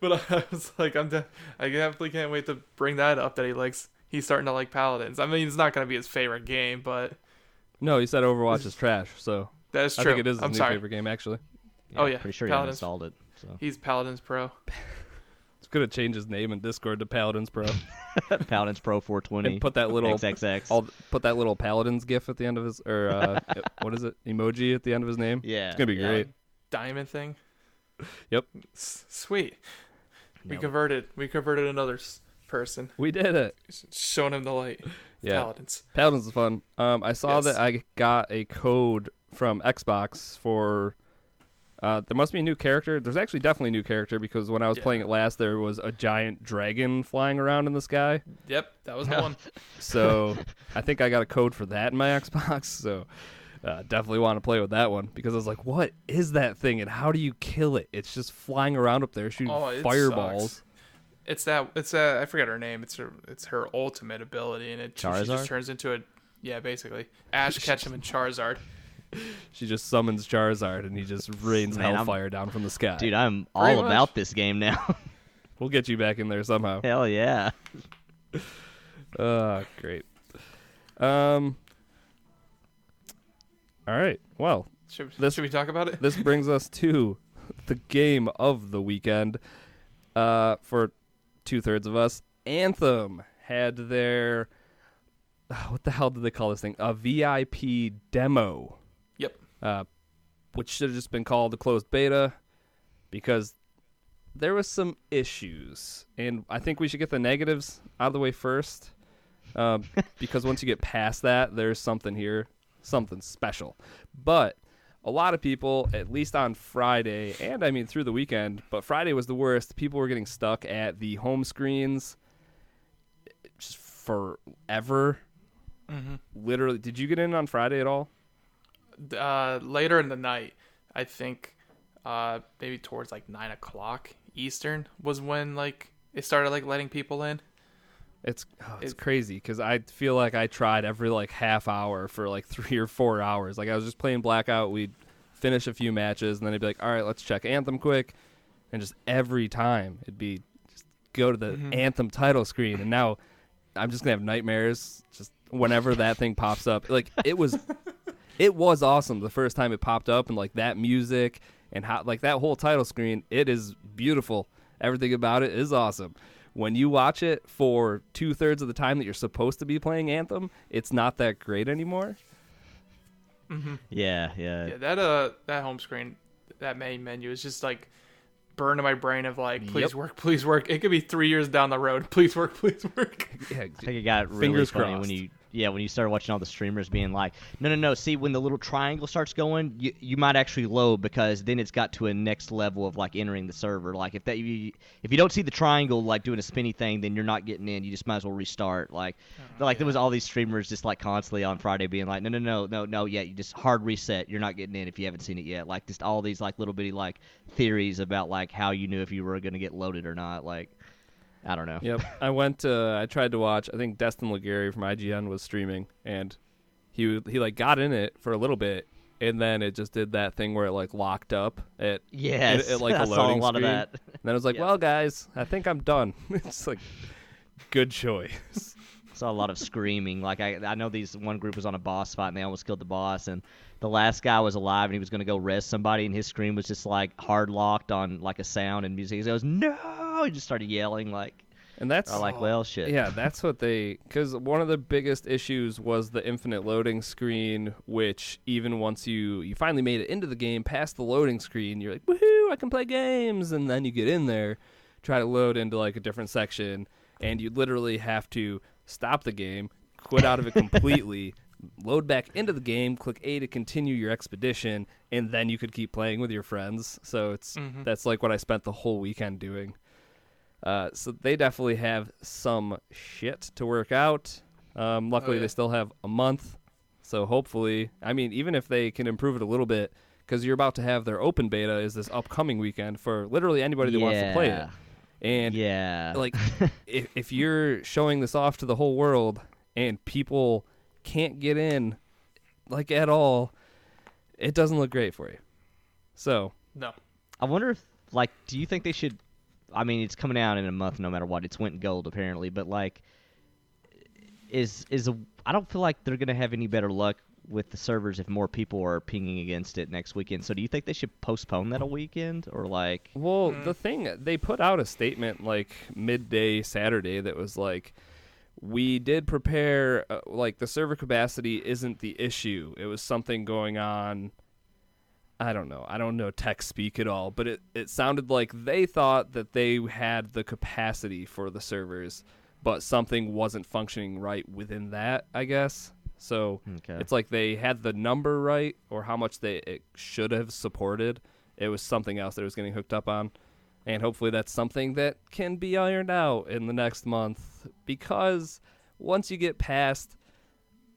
terrible. but I was like, I'm de- I definitely can't wait to bring that up that he likes. He's starting to like Paladins. I mean, it's not gonna be his favorite game, but No, he said Overwatch is trash, so that is I true. think it is his I'm new sorry. favorite game, actually. Oh, yeah, pretty sure he Paladins. installed it. So He's Paladins Pro. It's going to change his name in Discord to Paladins Pro. Paladins Pro 420. and put that little XXX. I'll put that little Paladins gif at the end of his or uh, what is it? Emoji at the end of his name. yeah, It's gonna be yeah. great. Diamond thing. Yep. S- sweet. We converted. We converted another s- person, We did it. showing him the light. Yeah. Paladins. Paladins is fun. Um, I saw Yes. that I got a code from Xbox for. Uh, there must be a new character. There's actually definitely a new character because when I was Yeah. playing it last, there was a giant dragon flying around in the sky. Yep, that was the one. So I think I got a code for that in my Xbox. So uh, definitely want to play with that one because I was like, "What is that thing? And how do you kill it? It's just flying around up there shooting Oh, it fireballs." sucks. It's that. It's that. I forget her name. It's her. It's her ultimate ability, and it she just turns into a. Yeah, basically, Ash Ketchum and Charizard. She just summons Charizard and he just rains Man, I'm- hellfire down from the sky. Dude, I'm Pretty all much. about this game now. we'll get you back in there somehow. Hell yeah. Uh, great. Um. All right. Well, Should, This- should we talk about it? this brings us to the game of the weekend. Uh, for two thirds of us, Anthem had their what the hell did they call this thing? A VIP demo. Yep. Uh, which should have just been called a closed beta because there was some issues, and I think we should get the negatives out of the way first. Um, because once you get past that, there's something here, something special. But a lot of people, at least on Friday, and I mean through the weekend, but Friday was the worst. People were getting stuck at the home screens just forever. Mm-hmm. Literally, did you get in on Friday at all? Uh, later in the night, I think uh, maybe towards like nine o'clock Eastern was when like it started like letting people in. It's oh, it's It- crazy because I feel like I tried every like half hour for like three or four hours. Like I was just playing Blackout. We'd finish a few matches and then it'd be like, all right, let's check Anthem quick, and just every time it'd be just go to the Mhm. Anthem title screen, and now I'm just gonna have nightmares just whenever that thing pops up. Like it was, it was awesome the first time it popped up, and like that music and how like that whole title screen, it is beautiful. Everything about it is awesome. When you watch it for two thirds of the time that you're supposed to be playing Anthem, it's not that great anymore. Yeah, yeah. Yeah, that uh that home screen, that main menu is just like burned in my brain of like, please Yep. work, please work. It could be three years down the road. Please work, please work. Yeah, I think it got really Fingers funny crossed. when you yeah when you started watching all the streamers being like no no no see when the little triangle starts going you, you might actually load because then it's got to a next level of like entering the server. Like if that you, if you don't see the triangle like doing a spinny thing then you're not getting in. You just might as well restart. Like oh, like there was all these streamers just like constantly on Friday being like no no no no no yeah you just hard reset. You're not getting in if you haven't seen it yet. Like just all these like little bitty like theories about like how you knew if you were gonna get loaded or not. Like I don't know Yep. I went. Uh, I tried to watch. I think Destin Legarie from IGN was streaming, and he he like got in it for a little bit, and then it just did that thing where it like locked up at yes it- it, like, a I saw a lot screen. of that. And then I was like, Yeah. well, guys, I think I'm done. it's like, good choice. saw a lot of screaming. Like I, I know these one group was on a boss fight and they almost killed the boss, and the last guy was alive and he was gonna go res somebody, and his screen was just like hard locked on like a sound and music. He goes no, he just started yelling like, And that's I like well shit. yeah, that's what they because one of the biggest issues was the infinite loading screen, which even once you you finally made it into the game past the loading screen, you're like, woohoo, I can play games, and then you get in there, try to load into like a different section, and you literally have to stop the game, quit out of it completely. Load back into the game, click A to continue your expedition, and then you could keep playing with your friends. So it's Mhm. that's like what I spent the whole weekend doing. Uh, so they definitely have some shit to work out. Um, luckily, yeah. they still have a month. So hopefully, I mean, even if they can improve it a little bit, because you're about to have their open beta is this upcoming weekend for literally anybody that wants to play it. And yeah, like, if, if you're showing this off to the whole world and people can't get in, like at all, it doesn't look great for you. So No. I wonder if like, do you think they should? I mean, it's coming out in a month, no matter what. It's went gold apparently, but like, is is a? I don't feel like they're gonna have any better luck with the servers if more people are pinging against it next weekend. So do you think they should postpone that a weekend or like? Well, Mm. the thing they put out a statement like midday Saturday that was like, we did prepare. Uh, like the server capacity isn't the issue. It was something going on. I don't know. I don't know tech speak at all, but it it sounded like they thought that they had the capacity for the servers, but something wasn't functioning right within that. I guess so. Okay. It's like they had the number right or how much they it should have supported. It was something else that was getting hooked up on. And hopefully that's something that can be ironed out in the next month because once you get past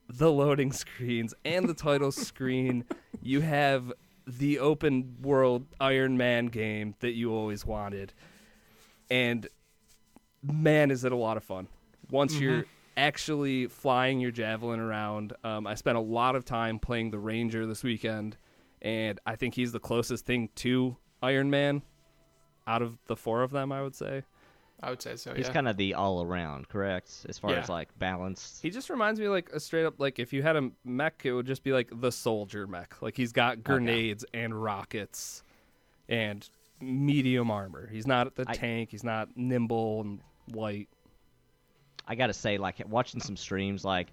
the loading screens and the title screen, you have the open world Iron Man game that you always wanted. And man, is it a lot of fun. Once you're actually flying your javelin around, um, I spent a lot of time playing the Ranger this weekend, and I think he's the closest thing to Iron Man out of the four of them, I would say. I would say so. He's yeah. kind of the all around, correct? As far Yeah. as like balance. He just reminds me like a straight up like if you had a mech, it would just be like the soldier mech. Like he's got grenades and rockets and medium armor. He's not the I- tank. He's not nimble and light. I gotta say, like watching some streams, like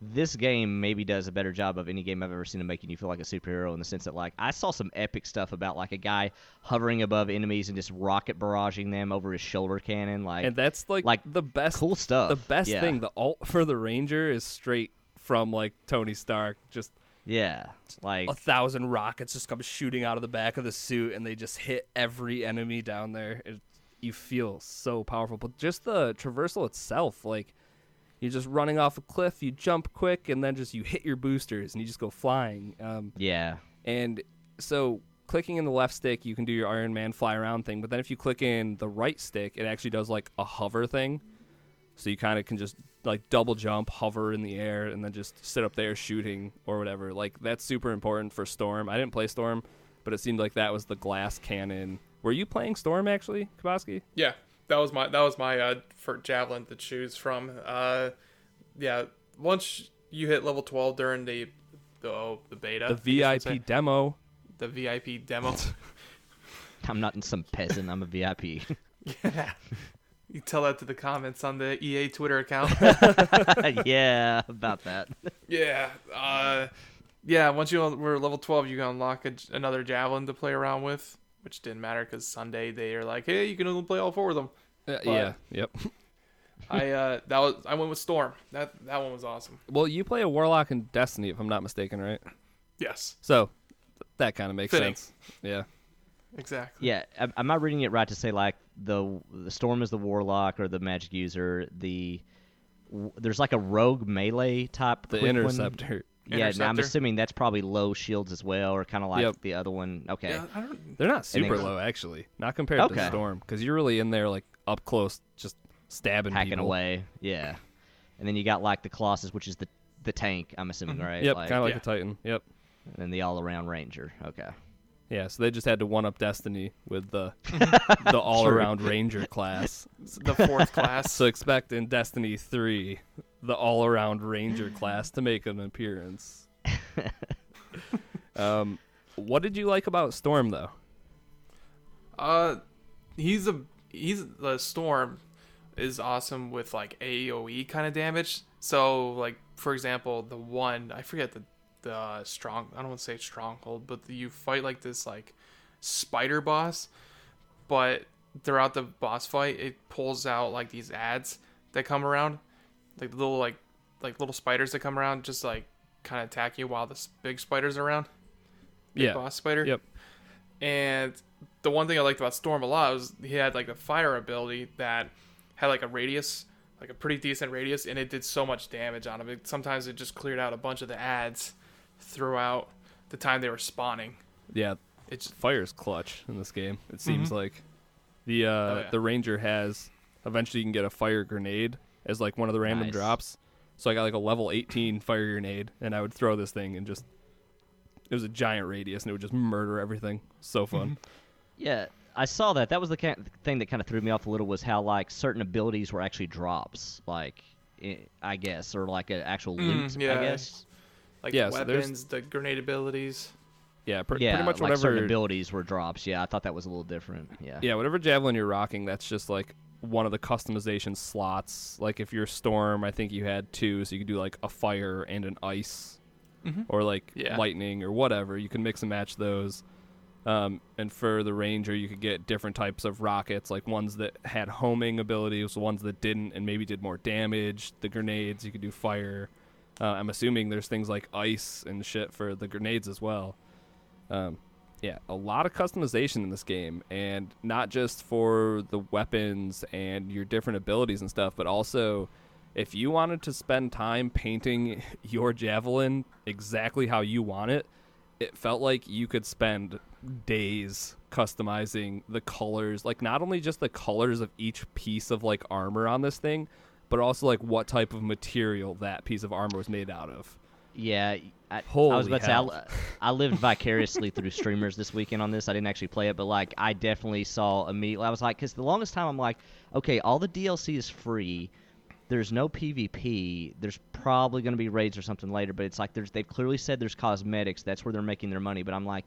this game maybe does a better job of any game I've ever seen of making you feel like a superhero in the sense that like I saw some epic stuff about like a guy hovering above enemies and just rocket barraging them over his shoulder cannon, like And that's like, like, the best cool stuff. The best Yeah. thing, the alt for the Ranger is straight from like Tony Stark. Just yeah, like a thousand rockets just come shooting out of the back of the suit, and they just hit every enemy down there. It, you feel so powerful, but just the traversal itself, like you're just running off a cliff, you jump quick, and then just you hit your boosters, and you just go flying. Um, yeah, and so clicking in the left stick, you can do your Iron Man fly around thing. But then if you click in the right stick, it actually does like a hover thing. So you kind of can just like double jump, hover in the air, and then just sit up there shooting or whatever. Like that's super important for Storm. I didn't play Storm, but it seemed like that was the glass cannon. Were you playing Storm actually, Kaboski? Yeah, that was my that was my uh, for javelin to choose from. Uh, yeah, once you hit level twelve during the the oh, the beta, The I say, VIP demo. the VIP demo. I'm not some peasant. I'm a VIP. yeah, you tell that to the comments on the EA Twitter account. yeah, about that. yeah, uh, yeah. Once you were level twelve, you can unlock a, another javelin to play around with, which didn't matter because Sunday they are like, hey, you can only play all four of them. Uh, yeah. Yep. I uh, that was I went with Storm. That that one was awesome. Well, you play a warlock in Destiny, if I'm not mistaken, right? Yes, So that kind of makes Fitting. sense. Yeah. exactly. Yeah, am- am I reading it right to say like the the storm is the warlock or the magic user? The w- there's like a rogue melee type. The quick one? Interceptor. Yeah, and I'm assuming that's probably low shields as well, or kind of like Yep. the other one. Okay. Yeah, I don't. They're not And then- super low, actually. Not compared to Storm, because you're really in there like up close, just stabbing hacking people. away. Yeah, and then you got like the Colossus, which is the the tank. I'm assuming, right? Mm-hmm. Yep, Like, kind of like yeah. a Titan. Yep. and then the all around ranger. Okay. Yeah, so they just had to one up Destiny with the the all around Ranger class. The fourth class. So expect in Destiny three the all around Ranger class to make an appearance. um, what did you like about Storm though? Uh, he's a he's the storm is awesome with like AOE kind of damage. So like for example, the one I forget the the strong I don't want to say stronghold, but the, you fight like this like spider boss, but throughout the boss fight, it pulls out like these ads that come around, like little like like little spiders that come around, just like kind of attack you while the s- big spiders around. Big Yeah. boss spider. Yep. And the one thing I liked about Storm a lot was he had like a fire ability that had like a radius, like a pretty decent radius, and it did so much damage on him. It, sometimes it just cleared out a bunch of the ads throughout the time they were spawning. Yeah, It's fire's clutch in this game. It seems like the uh, Oh, yeah. the ranger has eventually you can get a fire grenade as like one of the random Nice. drops. So I got like a level 18 fire grenade, and I would throw this thing and just it was a giant radius, and it would just murder everything. So fun. Yeah, I saw that. That was the kind thing that kind of threw me off a little was how like certain abilities were actually drops, like i I guess, or like an actual Mm, loot. I guess. like Yeah, so there's- weapons, the grenade abilities. Yeah, pr- yeah, pretty much like whatever. certain abilities were drops. Yeah, I thought that was a little different. Yeah. Yeah, whatever javelin you're rocking, that's just like one of the customization slots. Like if you're storm, I think you had two, so you could do like a fire and an ice, Mhm. or like Yeah. lightning or whatever. You can mix and match those. Um, and for the ranger, you could get different types of rockets, like ones that had homing abilities, ones that didn't, and maybe did more damage. The grenades, you could do fire. Uh, I'm assuming there's things like ice and shit for the grenades as well. Um, yeah, a lot of customization in this game, and not just for the weapons and your different abilities and stuff, but also if you wanted to spend time painting your javelin exactly how you want it, it felt like you could spend days customizing the colors, like not only just the colors of each piece of like armor on this thing, but also like what type of material that piece of armor was made out of. Yeah, I, I was about to say, I, I lived vicariously through streamers this weekend on this. I didn't actually play it, but like I definitely saw immediately. I was like, because the longest time I'm like, okay, all the DLC is free. There's no PvP. There's probably going to be raids or something later, but it's like there's they've clearly said there's cosmetics. That's where they're making their money. But I'm like,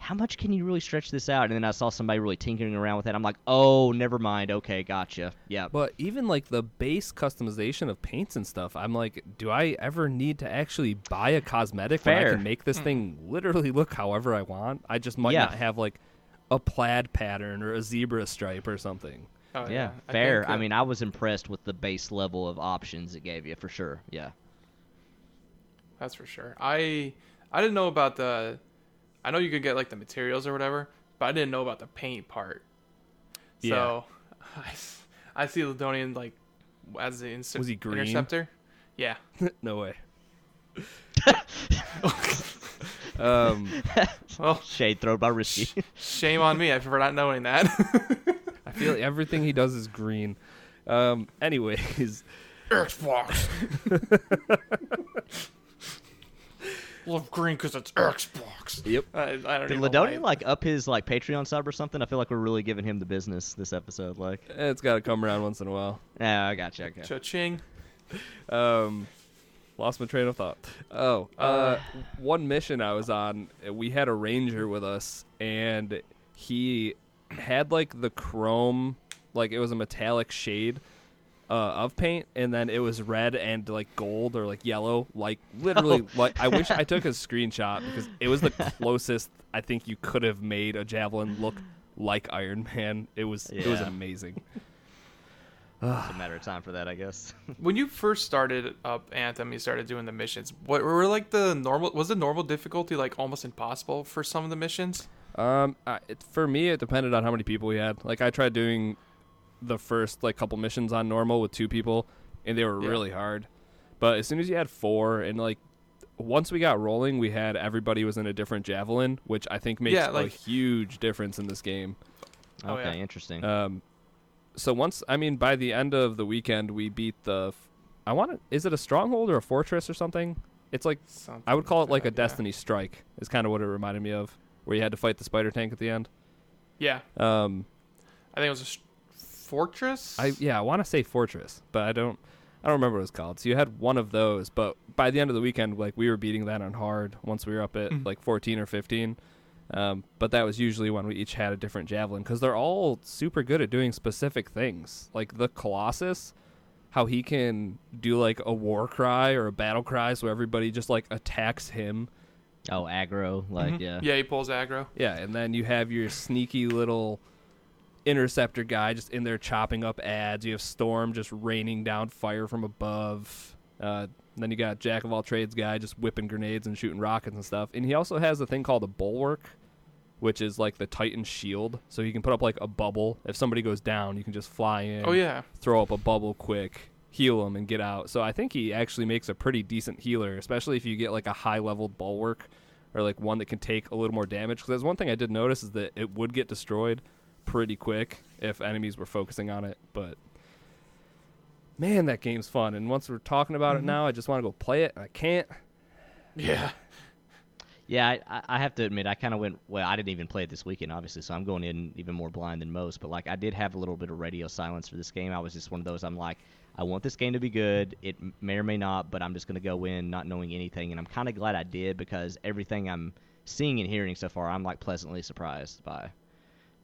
how much can you really stretch this out? And then I saw somebody really tinkering around with it. I'm like, oh, never mind. Okay, gotcha. Yeah. But even like the base customization of paints and stuff, I'm like, do I ever need to actually buy a cosmetic when I can make this thing literally look however I want? I just might Yeah. not have like a plaid pattern or a zebra stripe or something. Oh, yeah, I fair. think, I uh, mean, I was impressed with the base level of options it gave you for sure. Yeah. That's for sure. I I didn't know about the. I know you could get like the materials or whatever, but I didn't know about the paint part. Yeah. So, I see Ladonian like as the inter- Was he green? interceptor. Yeah, no way. Um, Well, Shade thrown by Risky. shame on me for not knowing that. I feel like everything he does is green. Um, anyways, Xbox. Love green because it's Xbox. Yep. I, I don't Did even know why- Ladonia like up his like Patreon sub or something? I feel like we're really giving him the business this episode. Like, it's got to come around once in a while. yeah, I got you. Okay. Cha-ching. Um, lost my train of thought. Oh, uh, one mission I was on, uh, we had a ranger with us, and he had like the chrome, like it was a metallic shade uh, of paint, and then it was red and like gold or like yellow, like literally. Like I wish I took a screenshot because it was the closest I think you could have made a javelin look like Iron Man. It was it was amazing. It's a matter of time for that, I guess. When you first started up Anthem, you started doing the missions. What were like the normal? Was the normal difficulty like almost impossible for some of the missions? Um, I, it, for me, it depended on how many people we had. Like, I tried doing the first like couple missions on normal with two people, and they were Yeah. really hard. But as soon as you had four, and like once we got rolling, we had everybody was in a different javelin, which I think makes Yeah, like- a huge difference in this game. Oh, okay, yeah. interesting. Um, so once I mean by the end of the weekend, we beat the. f- I want to. Is it a stronghold or a fortress or something? It's like Something I would call it like a that, yeah. Destiny strike. Is kind of what it reminded me of, where you had to fight the spider tank at the end. Yeah, Um, I think it was a s- fortress. I yeah, I want to say Fortress, but I don't I don't remember what it's called. So you had one of those, but by the end of the weekend, like we were beating that on hard once we were up at Mhm. like 14 or 15. Um, but that was usually when we each had a different javelin because they're all super good at doing specific things. Like the Colossus, how he can do like a war cry or a battle cry, so everybody just like attacks him. oh, aggro, like Mhm. yeah. Yeah, he pulls aggro. Yeah, and then you have your sneaky little interceptor guy just in there chopping up ads. You have Storm just raining down fire from above. Uh, then you got Jack of all trades guy just whipping grenades and shooting rockets and stuff. And he also has a thing called a bulwark, which is like the Titan shield. So he can put up like a bubble. If somebody goes down, you can just fly in, Oh yeah, throw up a bubble quick, heal them, and get out. So I think he actually makes a pretty decent healer, especially if you get like a high leveled bulwark or like one that can take a little more damage. Because there's one thing I did notice is that it would get destroyed pretty quick if enemies were focusing on it. But man, that game's fun. And once we're talking about it Mhm. now, I just want to go play it. and I can't. yeah. Yeah, I- I, I have to admit, I kind of went. Well, I didn't even play it this weekend, obviously, so I'm going in even more blind than most. But like, I did have a little bit of radio silence for this game. I was just one of those. I'm like, I want this game to be good. It may or may not, but I'm just going to go in not knowing anything, and I'm kind of glad I did because everything I'm seeing and hearing so far, I'm like pleasantly surprised by.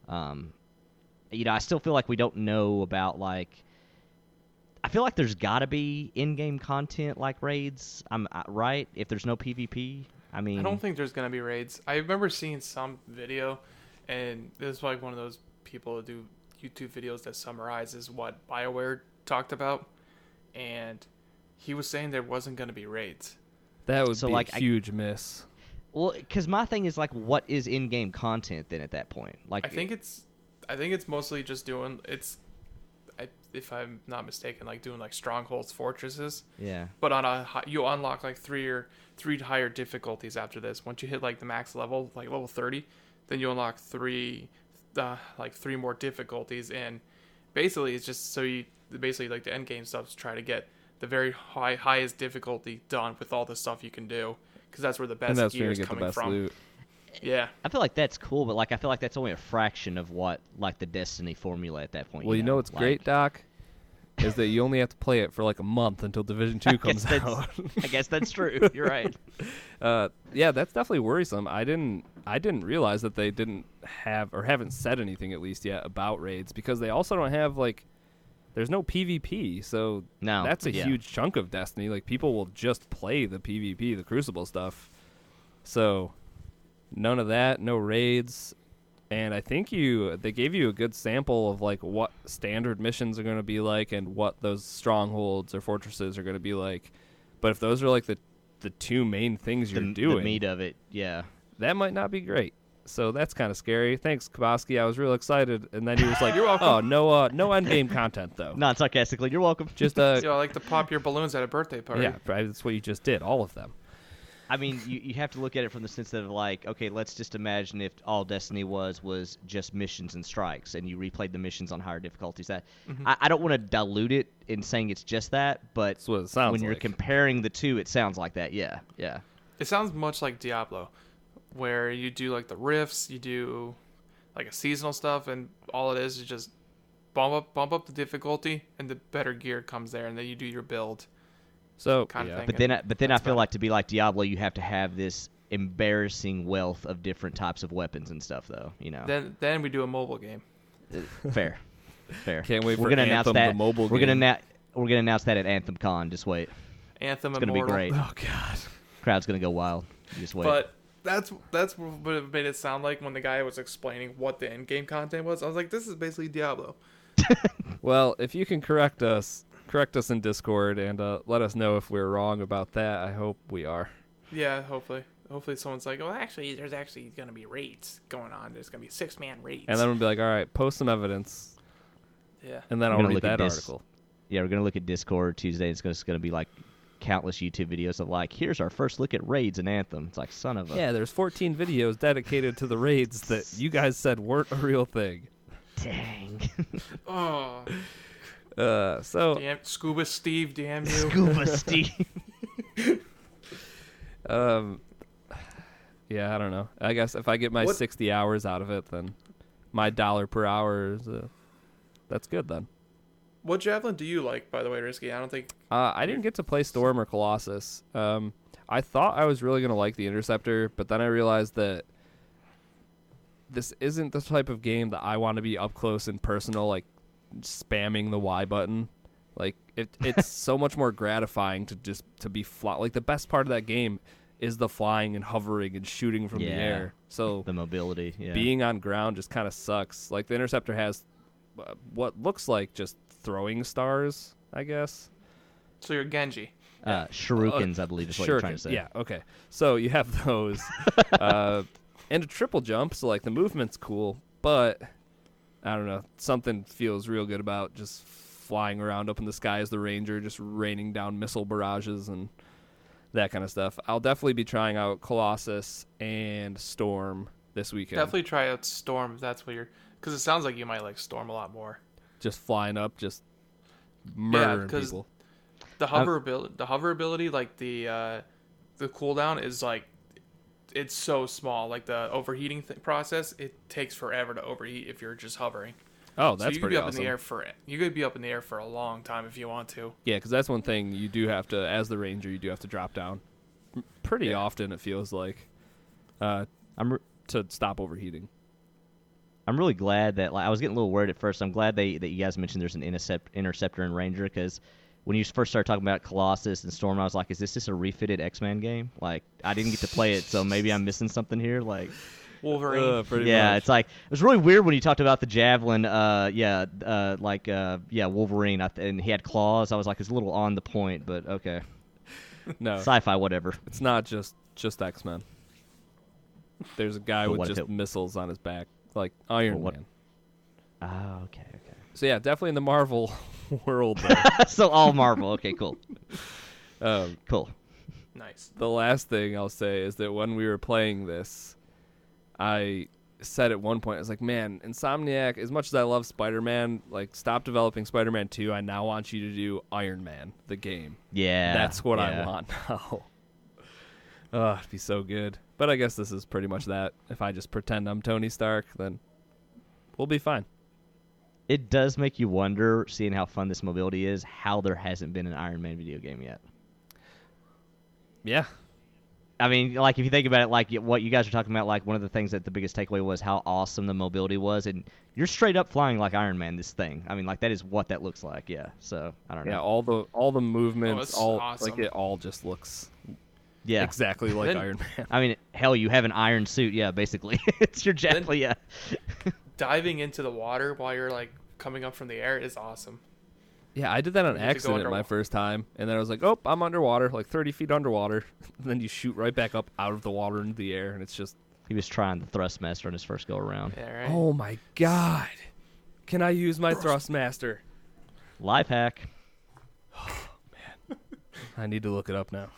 Um, you know, I still feel like we don't know about like. I feel like there's got to be in-game content like raids. I'm uh, right. If there's no PvP, I mean, I don't think there's gonna be raids. I remember seeing some video, and this is like one of those people who do YouTube videos that summarizes what Bioware talked about, and he was saying there wasn't gonna be raids. That would So, be like, a I- huge miss. Well, because my thing is like, what is in-game content then at that point? Like, I think it's, I think it's mostly just doing it's, I, if I'm not mistaken, like doing like strongholds, fortresses. yeah, But on a you unlock like three or three higher difficulties after this. Once you hit like the max level, like level thirty, then you unlock three, uh, like three more difficulties, and basically it's just so you basically like the end game stuff is try to get the very high highest difficulty done with all the stuff you can do because that's where the best and that's gear where you is get the coming best from. loot. Yeah, I feel like that's cool, but like, I feel like that's only a fraction of what like the Destiny formula at that point. Well, you know what's Like, great, Doc? Is that you only have to play it for like a month until Division Two comes guess out. I guess that's true. You're right. Uh, yeah, that's definitely worrisome. I didn't, I didn't realize that they didn't have or haven't said anything at least yet about raids because they also don't have like, there's no PvP, so No, that's a yeah. huge chunk of Destiny. Like people will just play the PvP, the Crucible stuff. So, none of that, no raids, and I think you they gave you a good sample of like what standard missions are going to be like and what those strongholds or fortresses are going to be like. But if those are like the the two main things you're doing, the meat of it. Yeah. that might not be great. So that's kind of scary. Thanks, Kaboski. I was real excited, and then he was like, You're welcome. "Oh, no, uh, no end game content though. Not sarcastically. You're welcome. Just uh, so I like to pop your balloons at a birthday party. yeah, that's what you just did, all of them. I mean, you, you have to look at it from the sense of like, okay, let's just imagine if all Destiny was was just missions and strikes, and you replayed the missions on higher difficulties. That Mhm. I, I don't want to dilute it in saying it's just that, but That's what it sounds when you're comparing the two, it sounds like that. Yeah, yeah. It sounds much like Diablo, where you do like the rifts, you do like a seasonal stuff, and all it is is just bump up, bump up the difficulty, and the better gear comes there, and then you do your build. so kind of yeah. thing. But then, I, but then I feel about like to be like Diablo, you have to have this embarrassing wealth of different types of weapons and stuff, though. You know, Then then we do a mobile game. Uh, fair, fair. Can't wait we're for gonna announce that. mobile we're gonna game. We're gonna announce that at Anthem Con. Just wait. Anthem It's gonna be great. Oh god. Crowd's gonna go wild. You just wait. But that's that's what it made it sound like when the guy was explaining what the end game content was. I was like, this is basically Diablo. Well, if you can correct us, correct us in Discord and uh, let us know if we're wrong about that. I hope we are. Yeah, hopefully. Hopefully someone's like, well, actually, there's actually going to be raids going on. There's going to be six man raids. And then we'll be like, all right, post some evidence, yeah. and then I'll gonna read look at that article. yeah, we're gonna look at Discord Tuesday. It's gonna, it's gonna be like countless YouTube videos of like, here's our first look at raids and Anthem. It's like son of a Yeah, there's 14 videos dedicated to the raids that you guys said weren't a real thing. dang. Oh, Uh, so damn, Scuba Steve, damn you. Scuba Steve. Um, yeah, I don't know. I guess if I get my What- 60 hours out of it, then my dollar per hour is uh, that's good then. What javelin do you like, by the way, Risky? I don't think. Uh, I didn't get to play Storm or Colossus. Um, I thought I was really gonna like the Interceptor, but then I realized that this isn't the type of game that I want to be up close and personal, like spamming the Y button. Like it, it's so much more gratifying to just to be fly. Like the best part of that game is the flying and hovering and shooting from the air. So the mobility. Yeah. being on ground just kind of sucks. Like the interceptor has uh, what looks like just throwing stars, I guess. So you're Genji. uh, shurikens, I believe is what you're trying to say. Yeah, okay. So you have those, uh, and a triple jump. So like the movement's cool, but I don't know. Something feels real good about just flying around up in the sky as the ranger, just raining down missile barrages and that kind of stuff. I'll definitely be trying out Colossus and Storm this weekend. Definitely try out Storm if that's what you're. Because it sounds like you might like Storm a lot more. Just flying up, just murdering 'cause people. The hover ability, the hover ability, like the uh, the cooldown is like it's so small. Like the overheating th- process, it takes forever to overheat if you're just hovering. Oh, that's so you could be up awesome. in the air for you could be up in the air for a long time if you want to. Yeah, because that's one thing you do have to, as the ranger, you do have to drop down pretty Yeah. often. It feels like uh, I'm re- to stop overheating. I'm really glad that like I was getting a little worried at first. I'm glad they that you guys mentioned there's an intercept, interceptor and ranger because when you first started talking about Colossus and Storm, I was like, is this just a refitted X-Men game? Like I didn't get to play it, so maybe I'm missing something here. Like Wolverine. Uh, pretty yeah, much. it's like it was really weird when you talked about the javelin. Uh, yeah, uh, like uh, yeah, Wolverine, I th- and he had claws. I was like, it's a little on the point, but okay, no, sci-fi, whatever. it's not just just X Men. There's a guy But with just it- missiles on his back, like Iron But what- Man. Oh, okay, okay. So yeah, definitely in the Marvel world. There. so all Marvel. Okay, cool, um, cool. Nice. the last thing I'll say is that when we were playing this, I said at one point, I was like, man, Insomniac, as much as I love Spider Man, like, stop developing Spider Man 2. I now want you to do Iron Man, the game. Yeah, That's what I want now. oh, it'd be so good. But I guess this is pretty much that. If I just pretend I'm Tony Stark, then we'll be fine. It does make you wonder, seeing how fun this mobility is, how there hasn't been an Iron Man video game yet. Yeah. I mean, like if you think about it, like what you guys are talking about, like one of the things that the biggest takeaway was how awesome the mobility was, and you're straight up flying like Iron Man. This thing, I mean, like that is what that looks like. Yeah. So I don't Yeah, know. Yeah, all the all the movements, oh, it's all like it all just looks Yeah. exactly like Then- Iron Man. I mean, hell, you have an iron suit. Yeah, basically, it's your javelin. Yeah. Diving into the water while you're like coming up from the air is awesome. Yeah, I did that on You have to go accident my first time, and then I was like, "Oh, I'm underwater, like 30 feet underwater." and then you shoot right back up out of the water into the air, and it's just, He was trying the Thrustmaster on his first go around. Yeah, right. oh my god! Can I use my Thrustmaster? Life hack. Oh, man, I need to look it up now.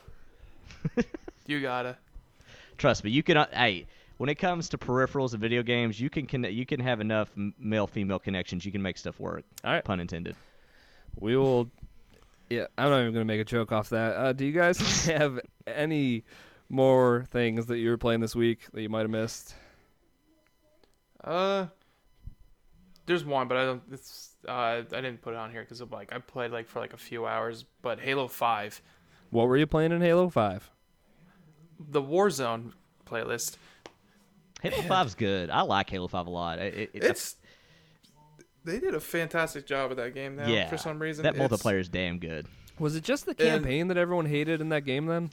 You gotta. Trust me, you can. Uh, hey, when it comes to peripherals and video games, you can conne- you can have enough male female connections. You can make stuff work. All right. Pun intended. We will. Yeah, I'm not even gonna make a joke off that. Uh, do you guys have any more things that you were playing this week that you might have missed? Uh, there's one, but I don't. It's uh, I didn't put it on here because like I played like for like a few hours. But Halo Five, What were you playing in Halo Five? the Warzone playlist. Halo 5's good. I like Halo 5 a lot. It, it, It's they did a fantastic job with that game now. yeah. for some reason that multiplayer is damn good. Was it just the And- campaign that everyone hated in that game then?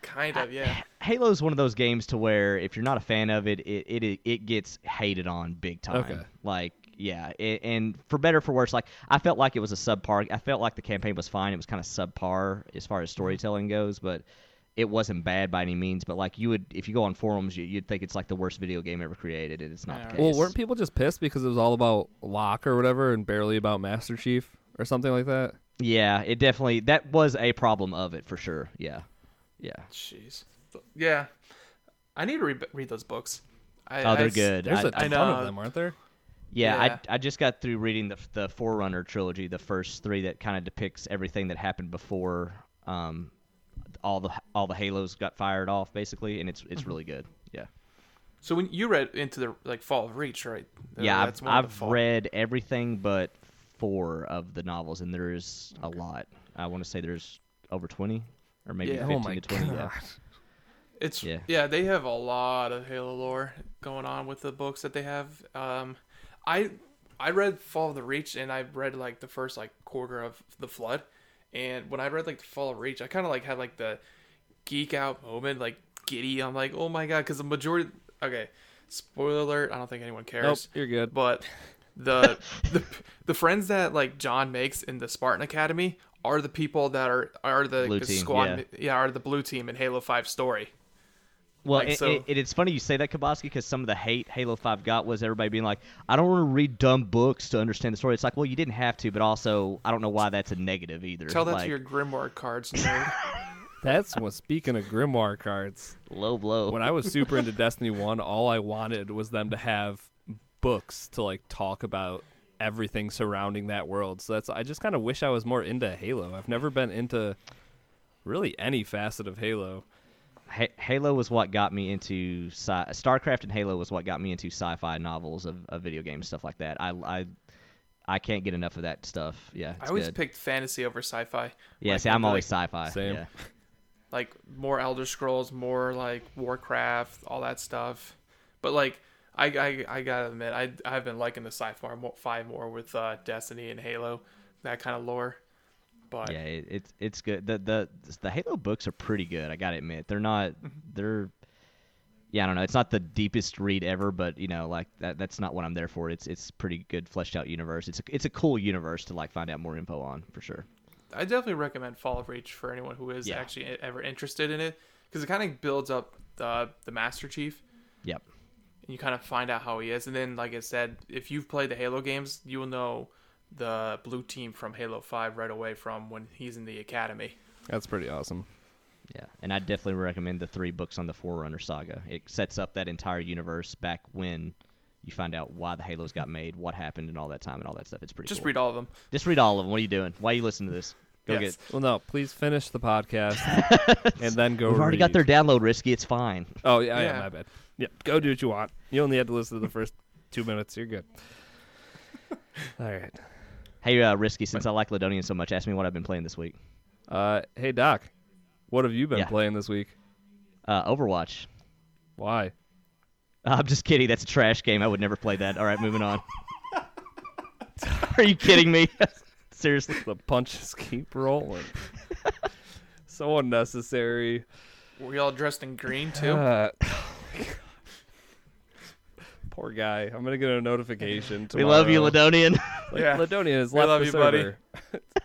kind of yeah. Halo's one of those games to where if you're not a fan of it, it it, it gets hated on big time. Okay. Like yeah, it, and for better or for worse, like I felt like it was a subpar. I felt like the campaign was fine. It was kind of subpar as far as mm-hmm. storytelling goes, but it wasn't bad by any means. But like you would, if you go on forums, you, you'd think it's like the worst video game ever created, and it's not the case. Well, weren't people just pissed because it was all about Locke or whatever and barely about Master Chief or something like that? Yeah, it definitely that was a problem of it for sure. Yeah, yeah. Jeez. Yeah, I need to re- read those books. I, Oh, they're I- good. There's I- a ton I know. of them, aren't there? Yeah, Yeah. I I just got through reading the the Forerunner trilogy, the first three that kind of depicts everything that happened before um all the all the Halos got fired off basically, and it's it's Mm-hmm. really good. Yeah. So when you read into the like Fall of Reach, right? Yeah, that's I've, one of the I've read everything but four of the novels, and there's a lot. I want to say there's over twenty or maybe Yeah. fifteen oh to twenty. god. Yeah. It's Yeah. yeah. they have a lot of Halo lore going on with the books that they have. Um, I I read Fall of the Reach and I read like the first like quarter of the Flood, and when I read like the Fall of Reach, I kind of like had like the geek out moment, like giddy. I'm like, oh my god, because the majority. Okay, spoiler alert. I don't think anyone cares. Nope, you're good. But the the the friends that like John makes in the Spartan Academy are the people that are are the, the squad yeah. are the blue team in Halo Five story. Well, Like, it, so- it, it- it's funny you say that, Kaboski, because some of the hate Halo 5 got was everybody being like, I don't want to read dumb books to understand the story. It's like, well, you didn't have to, but also, I don't know why that's a negative either. Tell that like, to your Grimoire cards, nerd. That's what. Speaking of Grimoire cards, low blow. when I was super into Destiny One, all I wanted was them to have books to like talk about everything surrounding that world. So that's. I just kind of wish I was more into Halo. I've never been into really any facet of Halo. Ha- Halo was what got me into sci- StarCraft and Halo was what got me into sci-fi novels of, of video games stuff like that. I I I can't get enough of that stuff. Yeah, I always good. picked fantasy over sci-fi. yeah, like, see, I'm like- always sci-fi. Same. Yeah. Like more Elder Scrolls, more like Warcraft, all that stuff. But like, I I, I gotta admit, I I've been liking the sci-fi more, five more with uh, Destiny and Halo, that kind of lore. But Yeah, it, it's it's good. The the the Halo books are pretty good. I gotta admit, they're not Mm-hmm. they're yeah, I don't know. It's not the deepest read ever, but you know, like that that's not what I'm there for. It's it's pretty good fleshed out universe. It's a, it's a cool universe to like find out more info on for sure. I definitely recommend Fall of Reach for anyone who is Yeah. actually e-, ever interested in it because it kind of builds up the the Master Chief. Yep. and you kind of find out how he is. And then, like I said, if you've played the Halo games, you will know the blue team from Halo 5 right away from when he's in the academy. That's pretty awesome. Yeah, and I definitely recommend the three books on the Forerunner saga. It sets up that entire universe back when you find out why the Halos got made, what happened, and all that time and all that stuff. It's pretty. Just cool. read all of them. Just read all of them. What are you doing? Why are you listening to this? Go Yes. get. Well, no, please finish the podcast and then go. We've already got their download risky. It's fine. Oh yeah, yeah, Yeah. my bad. Yeah, go do what you want. You only had to listen to the first two minutes. You're good. All right. Hey, uh, risky. Since I like Ladonian so much, ask me what I've been playing this week. Uh, hey Doc, what have you been Yeah. playing this week? Uh, Overwatch. Why? I'm just kidding. That's a trash game. I would never play that. All right, moving on. Are you kidding me? Seriously? The punches keep rolling. so unnecessary. Were y'all dressed in green too? Uh, Poor guy. I'm gonna get a notification. Tomorrow. We love you, Ladonian. Like, Yeah. Ladonia has We love the you, buddy.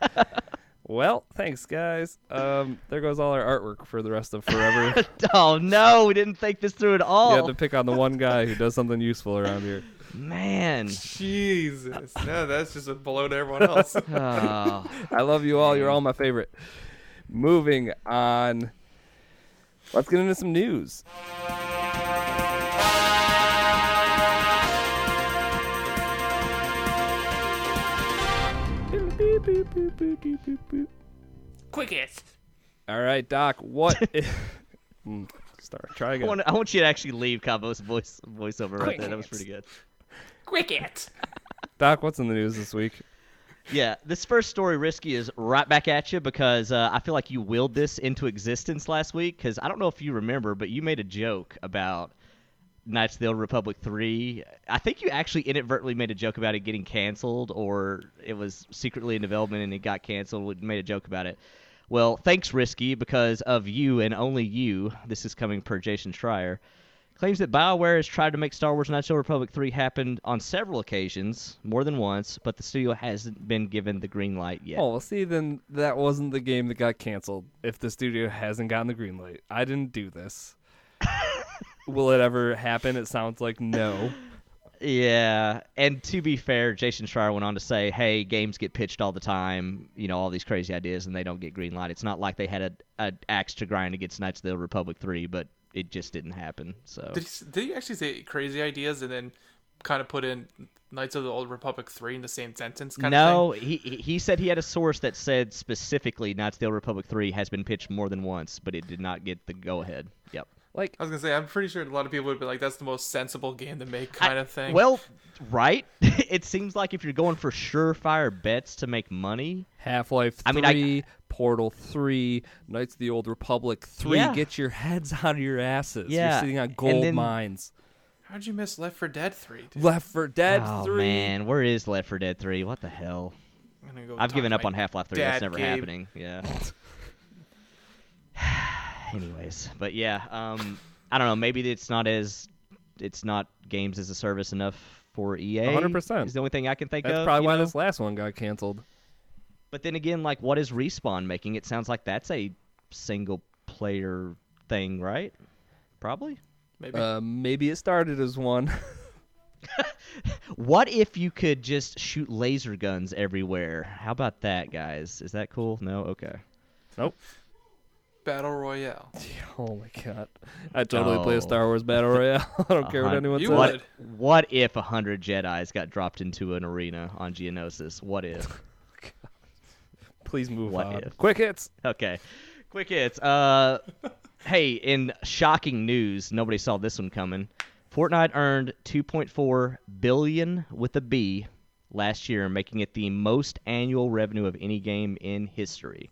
well, thanks, guys. Um, there goes all our artwork for the rest of forever. oh no, we didn't think this through at all. You had to pick on the one guy who does something useful around here. Man. Jesus. No, that's just a blow to everyone else. Oh. I love you all. You're all my favorite. Moving on. Let's get into some news. Quickest. All right, Doc. What? i- Hmm, Start. Try I again. want, I want you to actually leave Cabo's voice voiceover right there. That was pretty good. Quicket. Doc, what's in the news this week? Yeah, this first story, Risky, is right back at you because uh, I feel like you willed this into existence last week. Because I don't know if you remember, but you made a joke about Knights of the Old Republic 3. I think you actually inadvertently made a joke about it getting canceled, or it was secretly in development and it got canceled. We made a joke about it. Well, thanks, Risky, because of you and only you. This is coming per Jason Schreier. Claims that BioWare has tried to make Star Wars Knights of the Old Republic 3 happen on several occasions, more than once, but the studio hasn't been given the green light yet. Oh, well, see, then that wasn't the game that got canceled. If the studio hasn't gotten the green light, I didn't do this. Will it ever happen? It sounds like no. Yeah, and to be fair, Jason Schreier went on to say, "Hey, games get pitched all the time, you know, all these crazy ideas, and they don't get green light. It's not like they had a, a axe to grind against Knights of the Old Republic 3, but it just didn't happen." So Did he, did he actually say crazy ideas and then kind of put in Knights of the Old Republic 3 in the same sentence kind of no, he he he said he had a source that said specifically Knights of the Old Republic 3 has been pitched more than once, but it did not get the go ahead. Yep. Like, I was going to say, I'm pretty sure a lot of people would be like, that's the most sensible game to make kind of thing. Well, right? it seems like if you're going for surefire bets to make money, Half Life 3, I mean, I- Portal 3, Knights of the Old Republic 3. Yeah. Get your heads out of your asses. Yeah, You're sitting on gold then- mines. How'd you miss Left 4 Dead 3? dude? Left 4 Dead oh man, where is Left 4 Dead 3? What the hell? I'm gonna go I've given up on Half Life 3. That's never Gabe. happening. Yeah. Anyways, but yeah, um, I don't know. Maybe it's not as it's not games as a service enough for EA. 100%. is the only thing I can think That's of. probably you why know? this last one got canceled. But then again, like, what is respawn making? It sounds like that's a single player thing, right? Probably. Maybe. Uh, maybe it started as one. What if you could just shoot laser guns everywhere? How about that, guys? Is that cool? No. Okay. nope. Battle Royale. Oh my god. I totally play Oh. a Star Wars Battle Royale. I don't care what Uh-huh. anyone You says. What? What if a hundred Jedi's got dropped into an arena on Geonosis? What if? Please move What on. if? Quick hits. Okay. Quick hits. Uh, hey, in shocking news, nobody saw this one coming. Fortnite earned 2.4 billion with a B last year, making it the most annual revenue of any game in history.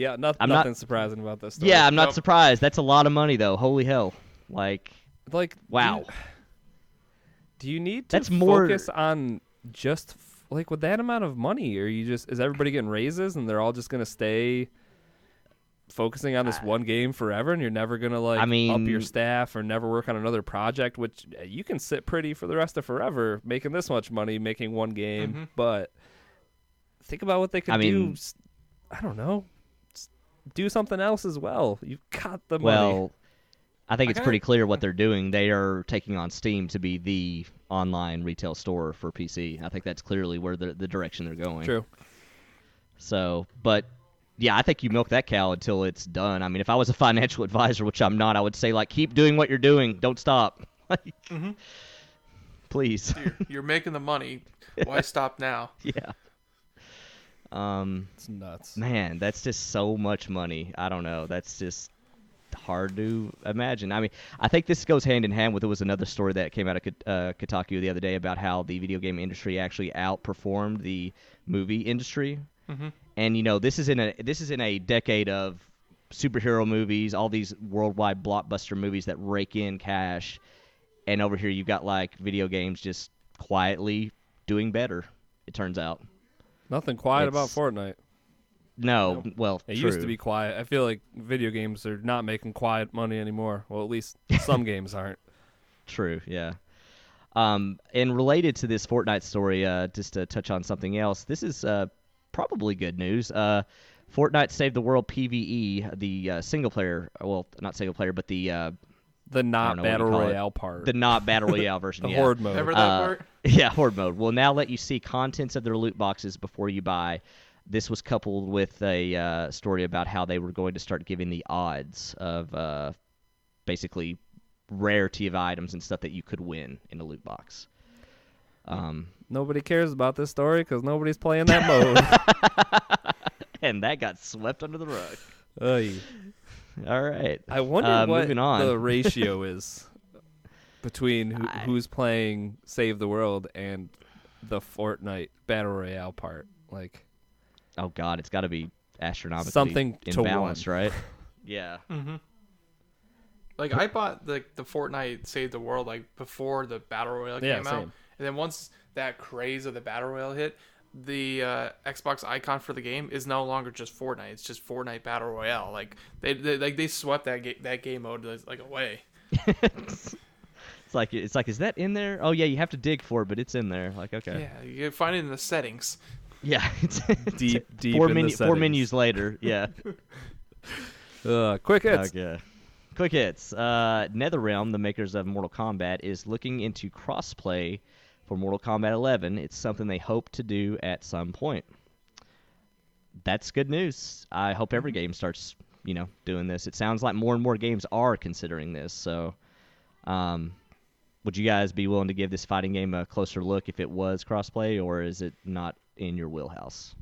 Yeah, not, I'm not- nothing surprising about this. Story. Yeah, I'm not Nope. surprised. That's a lot of money, though. Holy hell! Like, like wow. Do you, do you need to That's more- focus on just f- like with that amount of money? Are you just is everybody getting raises and they're all just gonna stay focusing on this one game forever, and you're never gonna like I mean, up your staff or never work on another project? Which uh, you can sit pretty for the rest of forever making this much money making one game, Mhm. but think about what they could I do. mean- s- I don't know. S- Do something else as well. You've got the money. Well, I think I it's kinda- pretty clear what they're doing. They are taking on Steam to be the online retail store for PC. I think that's clearly where the the direction they're going. True. So, but yeah, I think you milk that cow until it's done. I mean, if I was a financial advisor, which I'm not, I would say like keep doing what you're doing. Don't stop. Like, Mhm. please. you're, you're making the money. Why stop now? yeah. Um, It's nuts. man, that's just so much money. I don't know. That's just hard to imagine. I mean, I think this goes hand in hand with there was another story that came out of uh, Kotaku the other day about how the video game industry actually outperformed the movie industry. hmm And you know, this is in a this is in a decade of superhero movies, all these worldwide blockbuster movies that rake in cash. And over here you've got like video games just quietly doing better. It turns out. Nothing quiet about Fortnite. No, well, It true. used to be quiet. I feel like video games are not making quiet money anymore. Well, at least some games aren't. True, yeah. Um, and related to this Fortnite story, uh, just to touch on something else, this is uh, probably good news. Uh, Fortnite Save the World PVE, the uh, single player, well, not single player, but the uh, The not know battle call it. royale part. the not battle royale version. the yeah. horde mode. Remember that Uh, part? Yeah, horde mode will now let you see contents of their loot boxes before you buy. this was coupled with a uh, story about how they were going to start giving the odds of uh, basically rarity of items and stuff that you could win in a loot box. Um, Nobody cares about this story because nobody's playing that mode. and that got swept under the rug. Oy. All right. I wonder Uh, what moving on. the ratio is between who, I- who's playing Save the World and the Fortnite Battle Royale part. Like, Oh God, it's got to be astronomically Something to balance, right? Yeah. Mm-hmm. Like I bought the the Fortnite Save the World like before the battle royale Yeah, came out, and then once that craze of the battle royale hit, the uh, Xbox icon for the game is no longer just Fortnite. It's just Fortnite Battle Royale. Like they, they like they swept that ga- that game mode like away. It's like it's like is that in there? Oh yeah, you have to dig for it, but it's in there. Like okay. Yeah, you find it in the settings. Yeah. it's Deep, deep four in the menu, four menus later. Yeah. uh, quick hits. Okay. Quick hits. Uh, NetherRealm, the makers of Mortal Kombat, is looking into crossplay for Mortal Kombat 11. It's something they hope to do at some point. That's good news. I hope every game starts, you know, doing this. It sounds like more and more games are considering this. So, um, would you guys be willing to give this fighting game a closer look if it was crossplay, or is it not in your wheelhouse?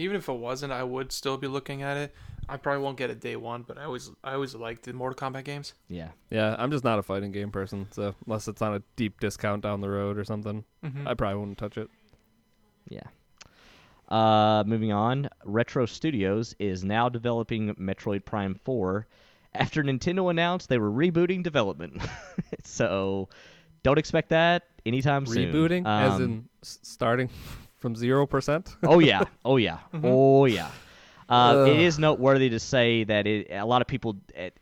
Even if it wasn't, I would still be looking at it. I probably won't get it day one, but I always I always liked the Mortal Kombat games. Yeah. Yeah, I'm just not a fighting game person. So unless it's on a deep discount down the road or something, Mm-hmm. I probably wouldn't touch it. Yeah. Uh, moving on, Retro Studios is now developing Metroid Prime 4 after Nintendo announced they were rebooting development. so don't expect that anytime soon. Rebooting, as Um, in starting from zero percent. oh yeah, oh yeah, oh yeah. Uh, it is noteworthy to say that it, a lot of people. It,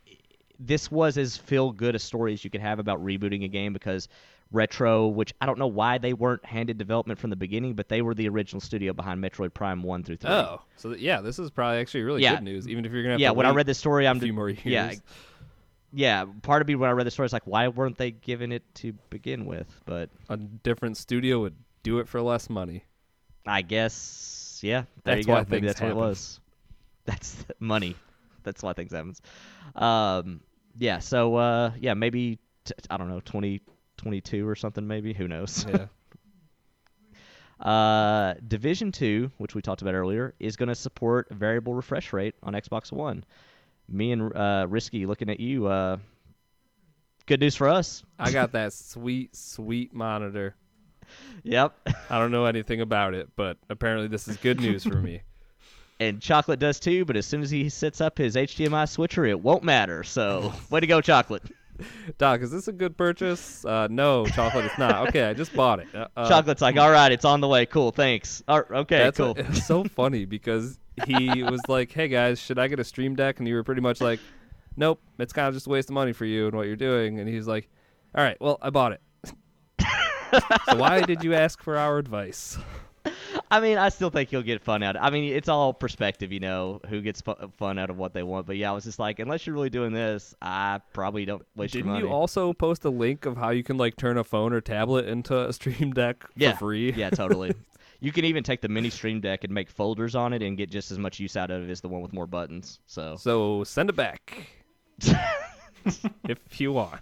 this was as feel good a story as you could have about rebooting a game because Retro, which I don't know why they weren't handed development from the beginning, but they were the original studio behind Metroid Prime one through three. Oh, so th- yeah, this is probably actually really Yeah. good news. Even if you're gonna have yeah, to when I read this story, I'm a few more years. yeah, yeah. Part of me when I read the story is like, why weren't they given it to begin with? But a different studio would do it for less money. I guess, yeah, there That's you why go. Maybe that's what it happen. was. That's money. That's why things happen. Um, yeah. So uh, yeah, maybe t- I don't know, 2022 or something. Maybe who knows? Yeah. Uh, Division Two, which we talked about earlier, is going to support variable refresh rate on Xbox One. Me and uh, Risky looking at you. Uh, good news for us. I got that sweet, sweet monitor. Yep. I don't know anything about it, but apparently this is good news for me. And Chocolate does too, but as soon as he sets up his HDMI switcher, it won't matter. So, way to go, Chocolate. Doc, is this a good purchase? Uh, no, chocolate, it's not. Okay, I just bought it. Uh, uh, Chocolate's like, all right, it's on the way. Cool, thanks. All right, okay, That's cool. so funny because he was like, "Hey guys, should I get a Stream Deck?" And you were pretty much like, "Nope, it's kind of just a waste of money for you and what you're doing." And he's like, "All right, well, I bought it." So why did you ask for our advice? I mean, I still think he'll get fun out. of I mean, it's all perspective, you know, who gets fu- fun out of what they want. But yeah, I was just like, unless you're really doing this, I probably don't waste Didn't your money. you also post a link of how you can like turn a phone or tablet into a Stream Deck yeah, for free? yeah, totally. You can even take the mini Stream Deck and make folders on it and get just as much use out of it as the one with more buttons. So, So send it back if you want.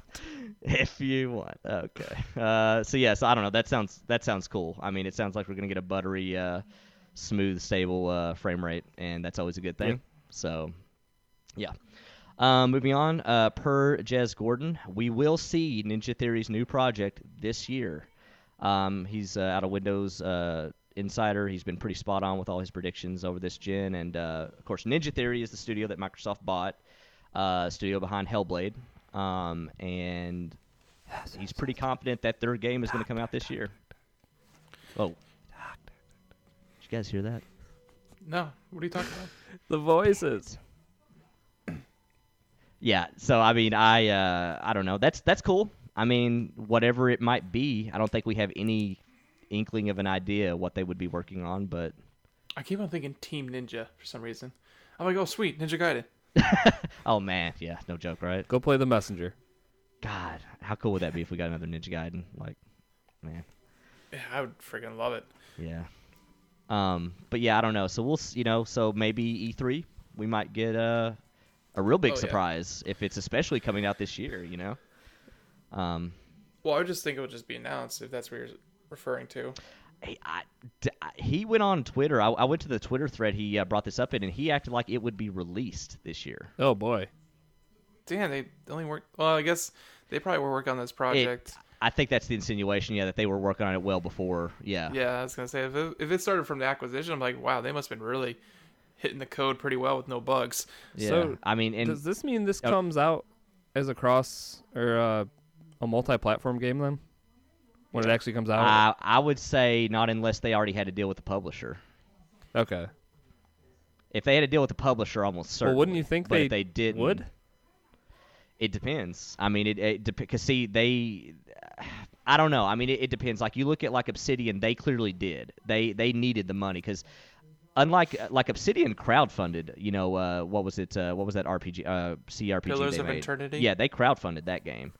If you want, okay. Uh, so yes, I don't know. That sounds that sounds cool. I mean, it sounds like we're gonna get a buttery, uh, smooth, stable uh, frame rate, and that's always a good thing. Yeah. So, yeah. Um, moving on, uh, per Jez Corden, we will see Ninja Theory's new project this year. Um, he's uh, out of Windows uh, Insider. He's been pretty spot on with all his predictions over this gen, and uh, of course, Ninja Theory is the studio that Microsoft bought, uh, studio behind Hellblade, um, and he's pretty confident that their game is going to come out this year. Oh, did you guys hear that? No, what are you talking about? The voices. Yeah, so I mean, I uh, I don't know. That's that's cool. I mean, whatever it might be, I don't think we have any inkling of an idea what they would be working on, but I keep on thinking Team Ninja for some reason. I'm like, oh sweet, Ninja Gaiden. oh man, yeah, no joke, right? Go play the messenger. God, how cool would that be if we got another Ninja Gaiden? Like, man, Yeah, I would freaking love it. yeah. Um, but yeah, I don't know. So we'll, s- you know, so maybe E3 we might get a a real big Oh, yeah. surprise if it's especially coming out this year. You know. Um, Well, I would just think it would just be announced if that's what you're referring to. Hey, I, d- I- he went on Twitter. I, I went to the Twitter thread he uh, brought this up in, and he acted like it would be released this year. Oh boy. Damn, they only work. Well, I guess they probably were working on this project. It, I think that's the insinuation, yeah, that they were working on it well before. Yeah. yeah, I was gonna say if it, if it started from the acquisition, I'm like, wow, they must have been really hitting the code pretty well with no bugs. Yeah. So, I mean, and Does this mean this Oh. comes out as a cross or uh, a multi-platform game then? When it actually comes out? I, I would say not unless they already had to deal with the publisher. okay. If they had to deal with the publisher, almost certainly. Well, wouldn't you think but they, if they didn't, would? It depends. I mean, it, it because see they, I don't know. I mean, it, it depends. Like you look at like Obsidian, they clearly did. They they needed the money because unlike like Obsidian crowdfunded. You know, uh, what was it? Uh, what was that RPG? Uh, CRPG. Pillars they of made? Eternity? Yeah, they crowdfunded that game.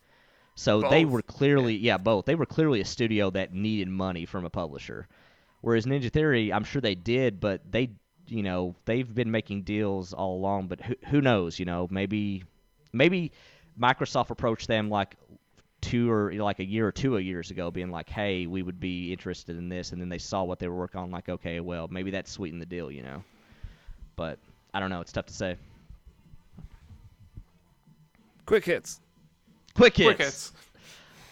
So they were clearly yeah both. They were clearly a studio that needed money from a publisher. Whereas Ninja Theory, I'm sure they did, but they you know they've been making deals all along. But who who knows? You know, maybe maybe Microsoft approached them like two or like a year or two years ago, being like, "Hey, we would be interested in this," and then they saw what they were working on, like, "Okay, well, maybe that sweetened the deal," you know. But I don't know. It's tough to say. Quick hits. Quick hits. Quick hits.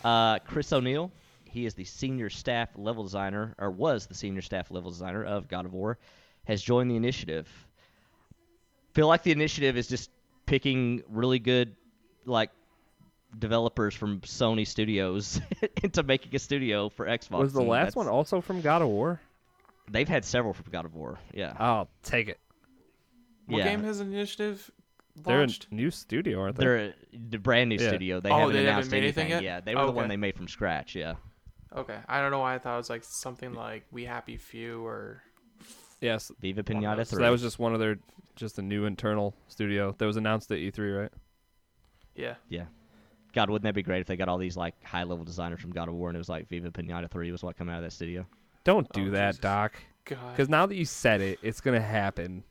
Uh, Chris O'Neill, he is the senior staff level designer, or was the senior staff level designer of God of War, has joined the initiative. Feel like the initiative is just picking really good, like, developers from Sony Studios into making a studio for Xbox. Was the and last that's- one also from God of War? They've had several from God of War. Yeah. I'll take it. What yeah. game has an initiative They're launched? a new studio, aren't they? They're a the brand new Yeah. studio. They Oh, haven't they haven't announced made anything anything. yet? Yeah, they were the one they made from scratch. Yeah. Okay, I don't know why I thought it was like something like We Happy Few or yes. Viva Pinata those. So that was just one of their, just a new internal studio that was announced at E3, right? yeah. Yeah. God, wouldn't that be great if they got all these like high level designers from God of War and it was like Viva Pinata 3 was what coming out of that studio? Don't do Oh, that, Jesus. Doc. God. Because now that you said it, it's gonna happen.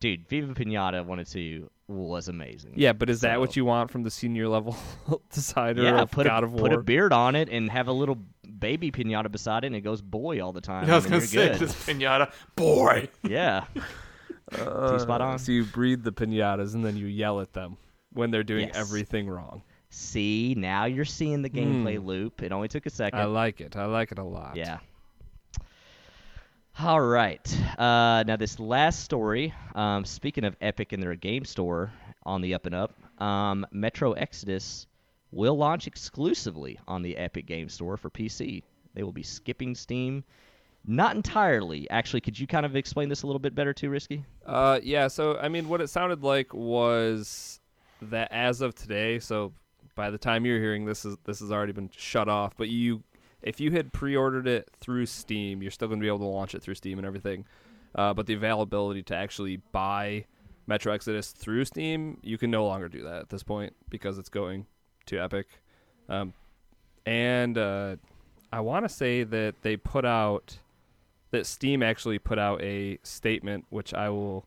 Dude, Viva Pinata 1 and 2 was amazing. Yeah, but is that what you want from the senior level designer Yeah, of put God a, of put a beard on it and have a little baby pinata beside it and it goes boy all the time. I was gonna say good. this pinata boy. Yeah. Uh, spot on. So you breed the pinatas and then you yell at them when they're doing Yes. everything wrong. See, now you're seeing the gameplay Hmm. loop. It only took a second. I like it. I like it a lot. Yeah. All right. Uh, now this last story. Um, speaking of Epic and their game store on the up and up, um, Metro Exodus will launch exclusively on the Epic Game Store for PC. They will be skipping Steam. Not entirely. Actually, could you kind of explain this a little bit better too, Risky? Uh, yeah. So I mean, what it sounded like was that as of today, so by the time you're hearing this, is this has already been shut off. But you, if you had pre-ordered it through Steam, you're still going to be able to launch it through Steam and everything. Uh, but the availability to actually buy Metro Exodus through Steam, you can no longer do that at this point because it's going to Epic. Um, and uh, I want to say that they put out that Steam actually put out a statement, which I will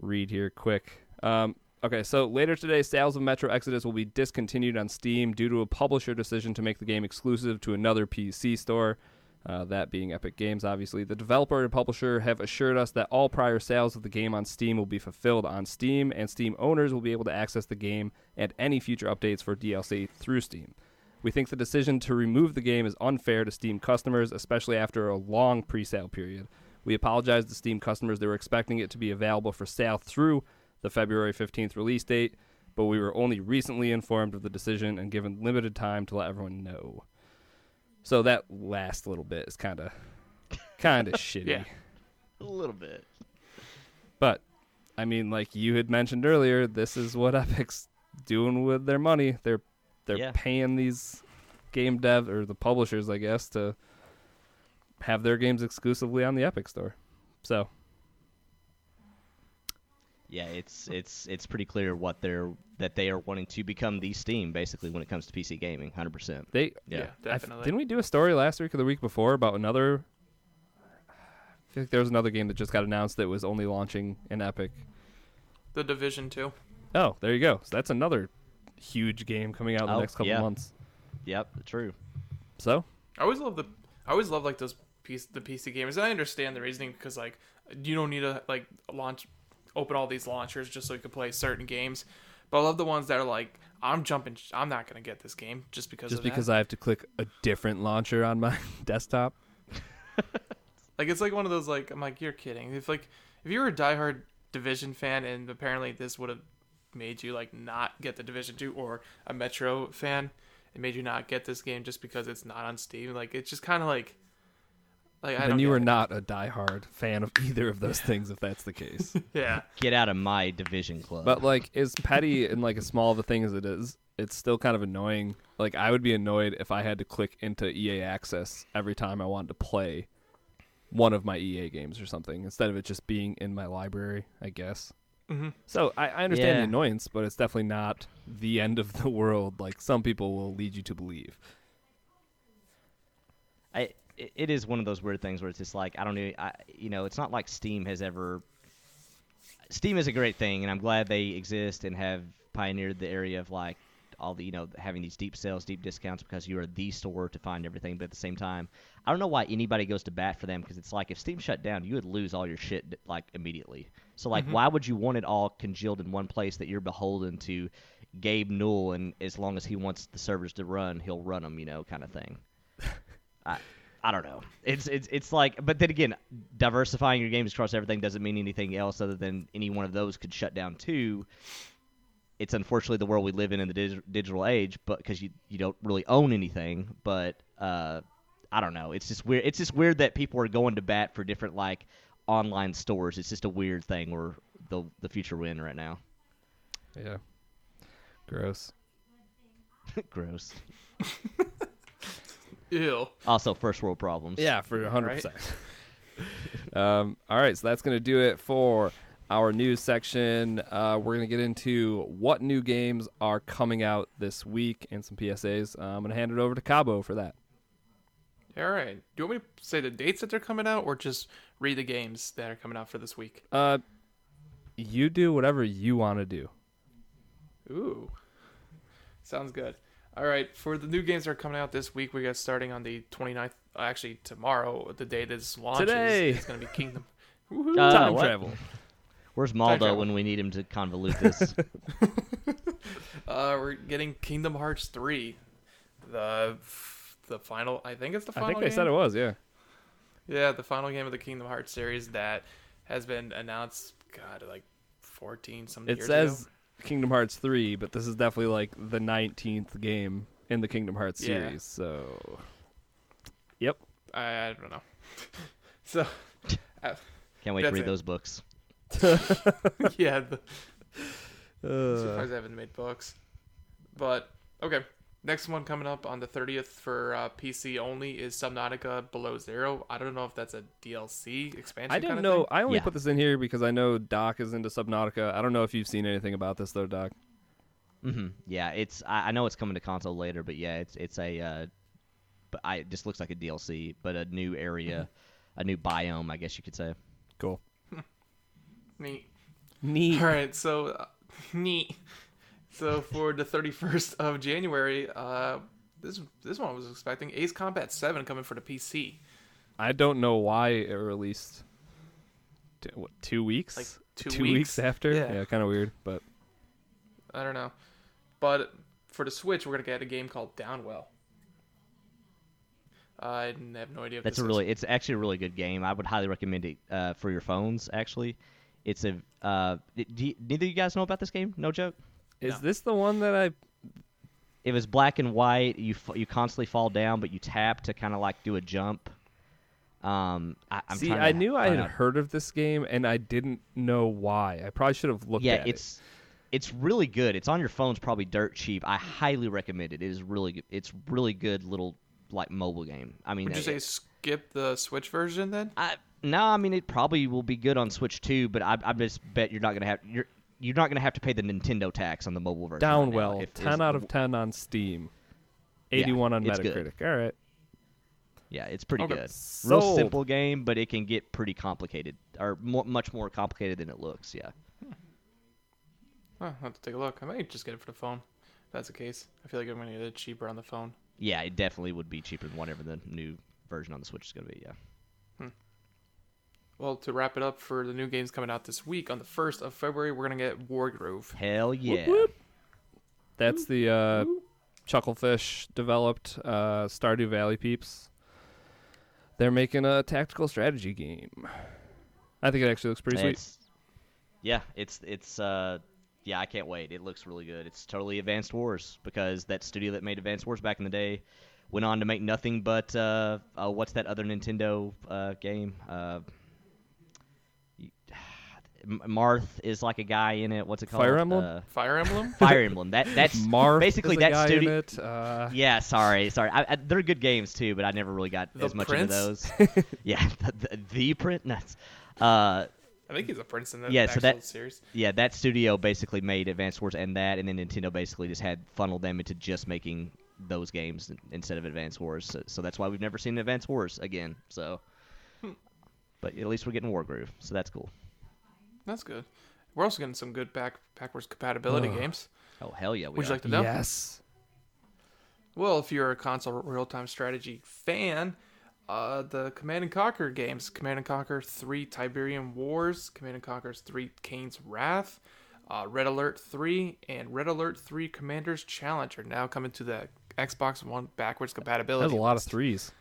read here quick. Um, okay, so later today, sales of Metro Exodus will be discontinued on Steam due to a publisher decision to make the game exclusive to another PC store. Uh, that being Epic Games, obviously. The developer and publisher have assured us that all prior sales of the game on Steam will be fulfilled on Steam, and Steam owners will be able to access the game and any future updates for DLC through Steam. We think the decision to remove the game is unfair to Steam customers, especially after a long pre sale period. We apologize to Steam customers that were expecting it to be available for sale through the February 15th release date, but we were only recently informed of the decision and given limited time to let everyone know. So that last little bit is kind of kind of shitty. Yeah. A little bit. But I mean, like you had mentioned earlier, this is what Epic's doing with their money. They're they're Yeah. paying these game dev or the publishers, I guess, to have their games exclusively on the Epic store. So Yeah, it's it's it's pretty clear what they're that they are wanting to become the Steam basically when it comes to PC gaming, hundred percent. they Yeah. Yeah, I f- definitely. didn't we do a story last week or the week before about another? I feel like there was another game that just got announced that was only launching in Epic. The Division Two. Oh, there you go. So that's another huge game coming out in the Oh, next couple yeah. months. Yep, true. So I always love the. I always love like those piece the PC games. And I understand the reasoning because like you don't need to like launch, open all these launchers just so you can play certain games. But I love the ones that are like I'm jumping. I'm not gonna get this game just because. just because. I have to click a different launcher on my desktop. Like it's like one of those like I'm like you're kidding. If like if you were a diehard Division fan and apparently this would have made you like not get the Division two or a Metro fan, it made you not get this game just because it's not on Steam. Like it's just kind of like like I Then don't you are it. not a diehard fan of either of those things, if that's the case. yeah. Get out of my division club. But like, as petty and like as small of a thing as it is, it's still kind of annoying. Like, I would be annoyed if I had to click into EA Access every time I wanted to play one of my EA games or something, instead of it just being in my library. I guess. hmm So I, I understand the annoyance, but it's definitely not the end of the world. Like some people will lead you to believe. I, it- it is one of those weird things where it's just like I don't know, I, you know, it's not like Steam has ever. Steam is a great thing, and I'm glad they exist and have pioneered the area of like all the you know having these deep sales, deep discounts because you are the store to find everything. But at the same time, I don't know why anybody goes to bat for them because it's like if Steam shut down, you would lose all your shit like immediately. So like, mm-hmm. why would you want it all congealed in one place that you're beholden to Gabe Newell, and as long as he wants the servers to run, he'll run them, you know, kind of thing. I, I don't know. It's it's it's like, but then again, diversifying your games across everything doesn't mean anything else other than any one of those could shut down too. It's unfortunately the world we live in in the dig- digital age, but because you you don't really own anything. But uh, I don't know. It's just weird. It's just weird that people are going to bat for different like online stores. It's just a weird thing where the the future we're in right now. Yeah. Gross. Gross. Ew. Also, first world problems. Yeah, for 100%. um, all right, so that's going to do it for our news section. Uh, we're going to get into what new games are coming out this week and some PSAs. Uh, I'm going to hand it over to Cabo for that. All right. Do you want me to say the dates that they're coming out, or just read the games that are coming out for this week? Uh, you do whatever you want to do. Ooh. Sounds good. All right, for the new games that are coming out this week, we got starting on the 29th. uh, Actually, tomorrow, the day this launches, Today. it's going to be Kingdom. Woohoo. Uh, Time what? travel. Where's Time Maldo when we need him to convolute this? Uh, we're getting Kingdom Hearts 3. The the final, I think it's the final I think they game? said it was, yeah. Yeah, the final game of the Kingdom Hearts series that has been announced, God, like 14 some It years says ago. Kingdom Hearts 3, but this is definitely like the 19th game in the Kingdom Hearts Yeah. series. So, yep. I, I don't know. so, Can't wait to read it. those books. yeah, the, Uh, surprised I haven't made books. But okay, next one coming up on the 30th for uh, PC only is Subnautica Below Zero. I don't know if that's a DLC expansion. I didn't kinda know. thing. I only Yeah. put this in here because I know Doc is into Subnautica. I don't know if you've seen anything about this though, Doc. hmm Yeah, it's I, I know it's coming to console later, but yeah, it's it's a uh, but I it just looks like a DLC, but a new area, a new biome, I guess you could say. Cool. Neat. Neat. All right, so uh, neat. So for the 31st of January, uh, this this one I was expecting Ace Combat 7 coming for the PC. I don't know why it released. T- what, two weeks? Like two weeks. weeks. after. Yeah. Yeah, kind of weird, but I don't know. But for the Switch, we're gonna get a game called Downwell. I have no idea. If That's this a is. really it's actually a really good game. I would highly recommend it uh, for your phones. Actually, it's a uh, do you, neither of you guys know about this game? No joke. Is No. this the one that I? It was black and white. You f- you constantly fall down, but you tap to kind of like do a jump. Um, I, I'm See, I knew I had out- heard of this game and I didn't know why. I probably should have looked yeah, at it's it's really good. It's on your phone's probably dirt cheap. I highly recommend it. It is really good. It's really good little like mobile game. I mean, Would you say it- skip the Switch version then? I no, I mean it probably will be good on Switch too, but I I just bet you're not gonna have you're you're not gonna have to pay the Nintendo tax on the mobile version. right now. Downwell, If- ten is- out of ten on Steam, Yeah, eighty-one on it's good. Metacritic. All right. Yeah, it's pretty Okay. good. Real Sold. simple game, but it can get pretty complicated, or more, much more complicated than it looks. Yeah. Hmm. Huh, I'll have to take a look. I might just get it for the phone. If that's the case. I feel like I'm gonna get it cheaper on the phone. Yeah, it definitely would be cheaper than whatever the new version on the Switch is going to be. Yeah. Well, to wrap it up for the new games coming out this week, on the first of February, we're gonna get Wargroove. Hell yeah. whoop. That's the uh, Chucklefish developed uh, Stardew Valley peeps. They're making a tactical strategy game. I think it actually looks pretty sweet. Yeah, it's it's uh yeah, I can't wait. It looks really good. It's totally Advanced Wars because that studio that made Advanced Wars back in the day went on to make nothing but uh, uh what's that other Nintendo uh game? Uh you- M- Marth is like a guy in it. What's it called? Fire Emblem? Uh, Fire Emblem. Fire Emblem. That that's Marth basically is a that guy studio. in it. Uh, Yeah, sorry, sorry. I, I, they're good games too, but I never really got The as much Prince? into those. yeah, the, the, the print nuts. Uh, I think he's a prince in the Yeah, so that- series. yeah, that studio basically made Advanced Wars and that, and then Nintendo basically just had funneled them into just making those games instead of Advanced Wars. So, so that's why we've never seen Advanced Wars again. So, but at least we're getting Wargroove, so that's cool. That's good. We're also getting some good back backwards compatibility Ugh. games. Oh hell yeah, we Would you are. like to know? Yes. Well, if you're a console real-time strategy fan, uh, the Command and Conquer games, Command and Conquer 3 Tiberian Wars, Command and Conquer 3 Kane's Wrath, uh, Red Alert 3, and Red Alert 3 Commander's Challenge are now coming to the Xbox One backwards compatibility. That's a lot of threes.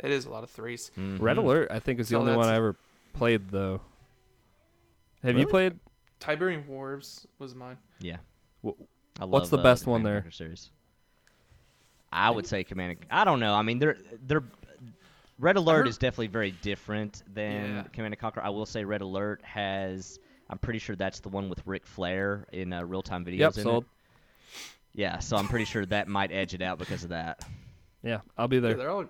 It is a lot of threes. Mhm. Red Alert, I think, is the So only one I ever played, though. Have you played? Tiberian Wars was mine. Yeah. Wh- I what's the uh, best one there? Series. I would say Command. and- I don't know. I mean, they're they're. Red Alert heard- is definitely very different than Yeah. Command and Conquer. I will say Red Alert has. I'm pretty sure that's the one with Ric Flair in uh, real time videos. Yep, in sold. It. Yeah, so I'm pretty sure that might edge it out because of that. Yeah, I'll be Yeah, there. they're all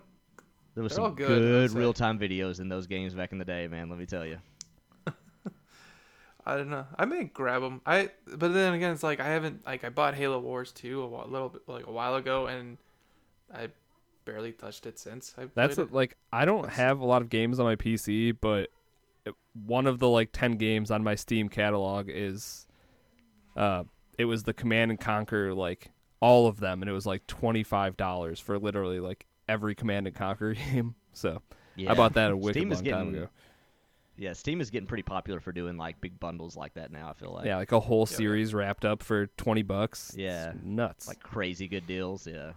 There was They're all some good, good real time videos in those games back in the day, man. Let me tell you. I don't know. I may grab them. I but then again, it's like I haven't like I bought Halo Wars 2 a whi- little bit like a while ago, and I barely touched it since. I That's played a, like I don't That's- have a lot of games on my PC, but one of the like ten games on my Steam catalog is, uh, it was the Command and Conquer like all of them, and it was like twenty five dollars for literally like every Command and Conquer game. So Yeah. I bought that a wicked Steam is long getting, time ago. Yeah, Steam is getting pretty popular for doing like big bundles like that now. I feel like. yeah, like a whole Yeah. series wrapped up for twenty bucks. It's Yeah. nuts. like crazy good deals. Yeah.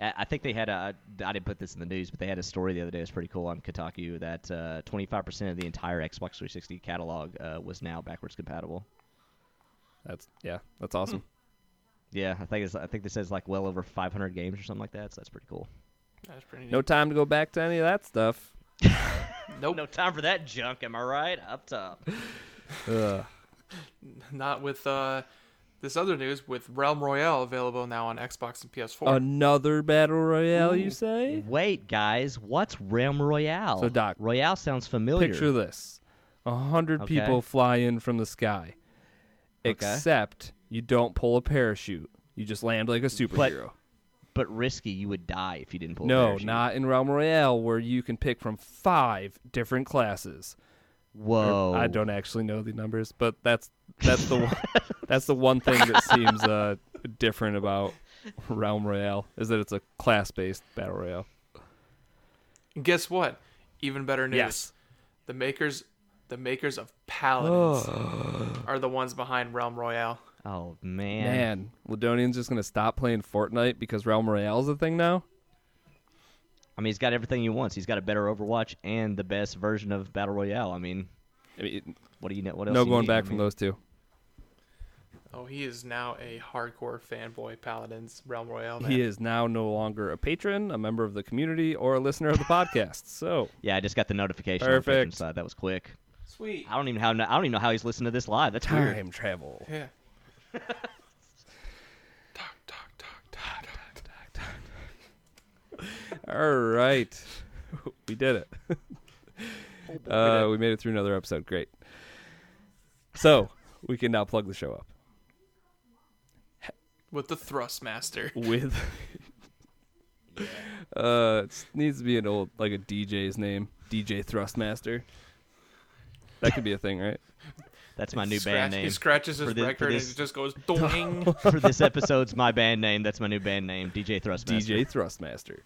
I I think they had a. I didn't put this in the news, but they had a story the other day. It's pretty cool on Kotaku that uh, 25% of the entire Xbox 360 catalog uh, was now backwards compatible. that's yeah, that's awesome. Yeah, I think it's. I think this says like well over 500 games or something like that. So that's pretty cool. That's pretty neat. No time to go back to any of that stuff. Nope. No time for that junk. Am I right? Up top. Ugh. Not with uh this other news with Realm Royale available now on Xbox and PS4. Another battle royale, you say? Wait, guys, what's Realm Royale? So, Doc, Royale sounds familiar. Picture this: a hundred Okay. people fly in from the sky, Okay. except you don't pull a parachute. You just land like a superhero. But risky. You would die if you didn't pull. a no, parachute. not in Realm Royale, where you can pick from five different classes. Or- Whoa. I don't actually know the numbers, but that's that's the one, that's the one thing that seems uh, different about Realm Royale is that it's a class-based battle royale. And guess what? Even better news. Yes. The makers the makers of Paladins Oh. are the ones behind Realm Royale. Oh man. Man, Ladonian's just gonna stop playing Fortnite because Realm Royale is a thing now. I mean, he's got everything he wants. He's got a better Overwatch and the best version of Battle Royale. I mean, I mean, what do you know? What else? no you going need? back I from those two. Oh, he is now a hardcore fanboy Paladins Realm Royale. Man. He is now no longer a patron, a member of the community, or a listener of the podcast. So Yeah, I just got the notification on the side. That was quick. Sweet. I don't even how I don't even know how he's listening to this live. That's weird. time travel. Yeah. Talk, talk, talk, talk, talk, talk. All right, we did it. Uh, we made it through another episode. Great. So we can now plug the show up With the Thrustmaster. with Uh, it needs to be an old like a DJ's name, DJ Thrustmaster. That could be a thing, right? That's my new Scratch- band He scratches his for thi- for record this- and it just goes doing. For this episode's my band name. That's my new band name, DJ Thrustmaster. DJ Thrustmaster.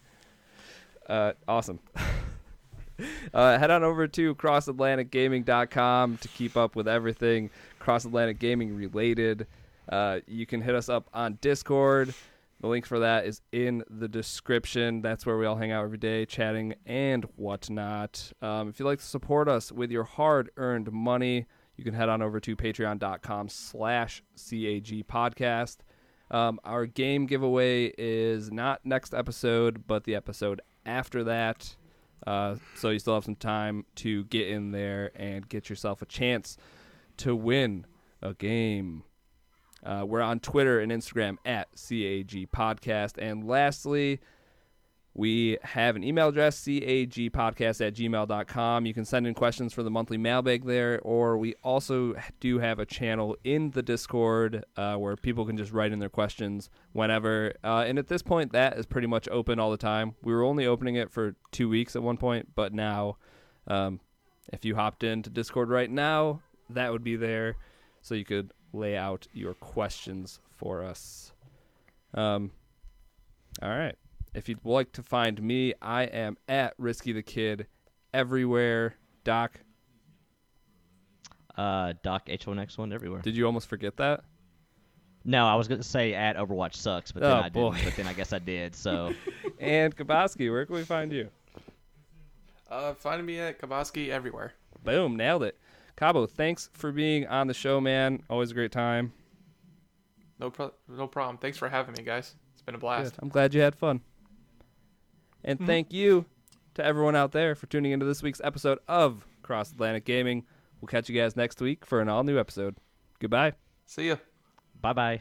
Uh, awesome. uh, head on over to crossatlanticgaming.com to keep up with everything Cross Atlantic Gaming related. Uh, you can hit us up on Discord. The link for that is in the description. That's where we all hang out every day, chatting and whatnot. Um, if you'd like to support us with your hard-earned money, you can head on over to patreon.com slash CAG podcast. Um, our game giveaway is not next episode, but the episode after that. Uh, so you still have some time to get in there and get yourself a chance to win a game. Uh, we're on Twitter and Instagram at CAG Podcast. And lastly, we have an email address, cagpodcast at gmail.com. You can send in questions for the monthly mailbag there, or we also do have a channel in the Discord uh, where people can just write in their questions whenever. Uh, and at this point, that is pretty much open all the time. We were only opening it for two weeks at one point, but now, um, if you hopped into Discord right now, that would be there so you could lay out your questions for us. Um, all right. If you'd like to find me, I am at Risky the Kid everywhere. Doc, Uh, Doc H1X1 everywhere. did you almost forget that? No, I was going to say at Overwatch sucks, but then Oh, I didn't. But then I guess I did. So and Kabaski, where can we find you? Uh, find me at Kabaski everywhere. Boom, nailed it. Cabo, thanks for being on the show, man. Always a great time. No pro- no problem. Thanks for having me, guys. It's been a blast. Good. I'm glad you had fun. And Mm-hmm. thank you to everyone out there for tuning into this week's episode of Cross Atlantic Gaming. We'll catch you guys next week for an all new episode. Goodbye. See ya. bye bye.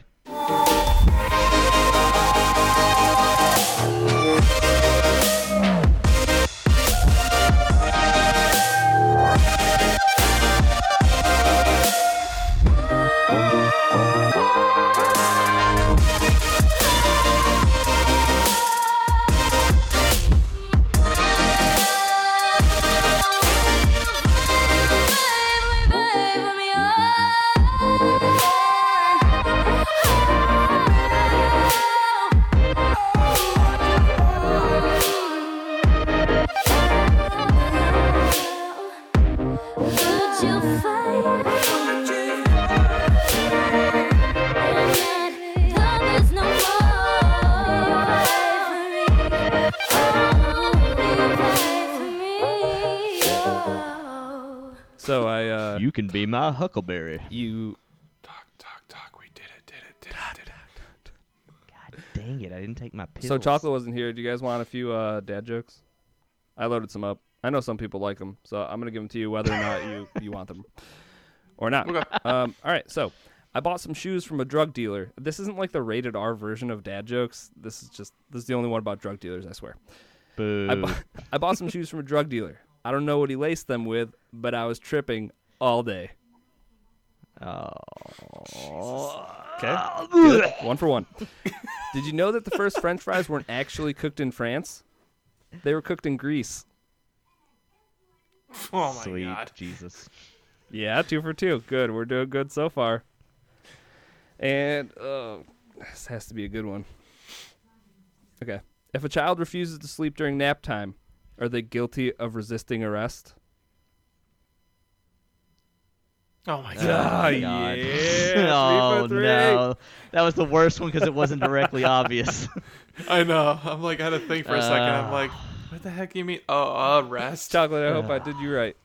My Huckleberry. you Talk, talk, talk. We did it, did it, did it, did it. God dang it! I didn't take my pills. So chocolate wasn't here. Do you guys want a few uh, dad jokes? I loaded some up. I know some people like them, so I'm gonna give them to you whether or not you you want them or not. Okay. Um, all right. So I bought some shoes from a drug dealer. This isn't like the rated R version of dad jokes. This is just this is the only one about drug dealers. I swear. Boo. I, bu- I bought some shoes from a drug dealer. I don't know what he laced them with, but I was tripping all day. Oh. Okay. Good. One for one. Did you know that the first French fries weren't actually cooked in France? They were cooked in Greece. Oh my Sweet god. Jesus. Yeah, two for two. Good. We're doing good so far. And uh, this has to be a good one. Okay. If a child refuses to sleep during nap time, are they guilty of resisting arrest? Oh my god. Ah, God. yeah. Three for oh three. no, that was the worst one because it wasn't directly obvious. I know. I'm like, I had to think for a second. I'm Uh. like, what the heck do you mean? Oh, arrest. Chocolate, I hope I did you right.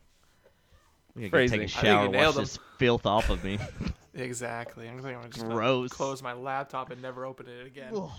I'm gonna go take a I think you shower, wash nailed 'em. this filth off of me. Exactly. I'm, I'm just gonna Gross. close my laptop and never open it again. Ugh.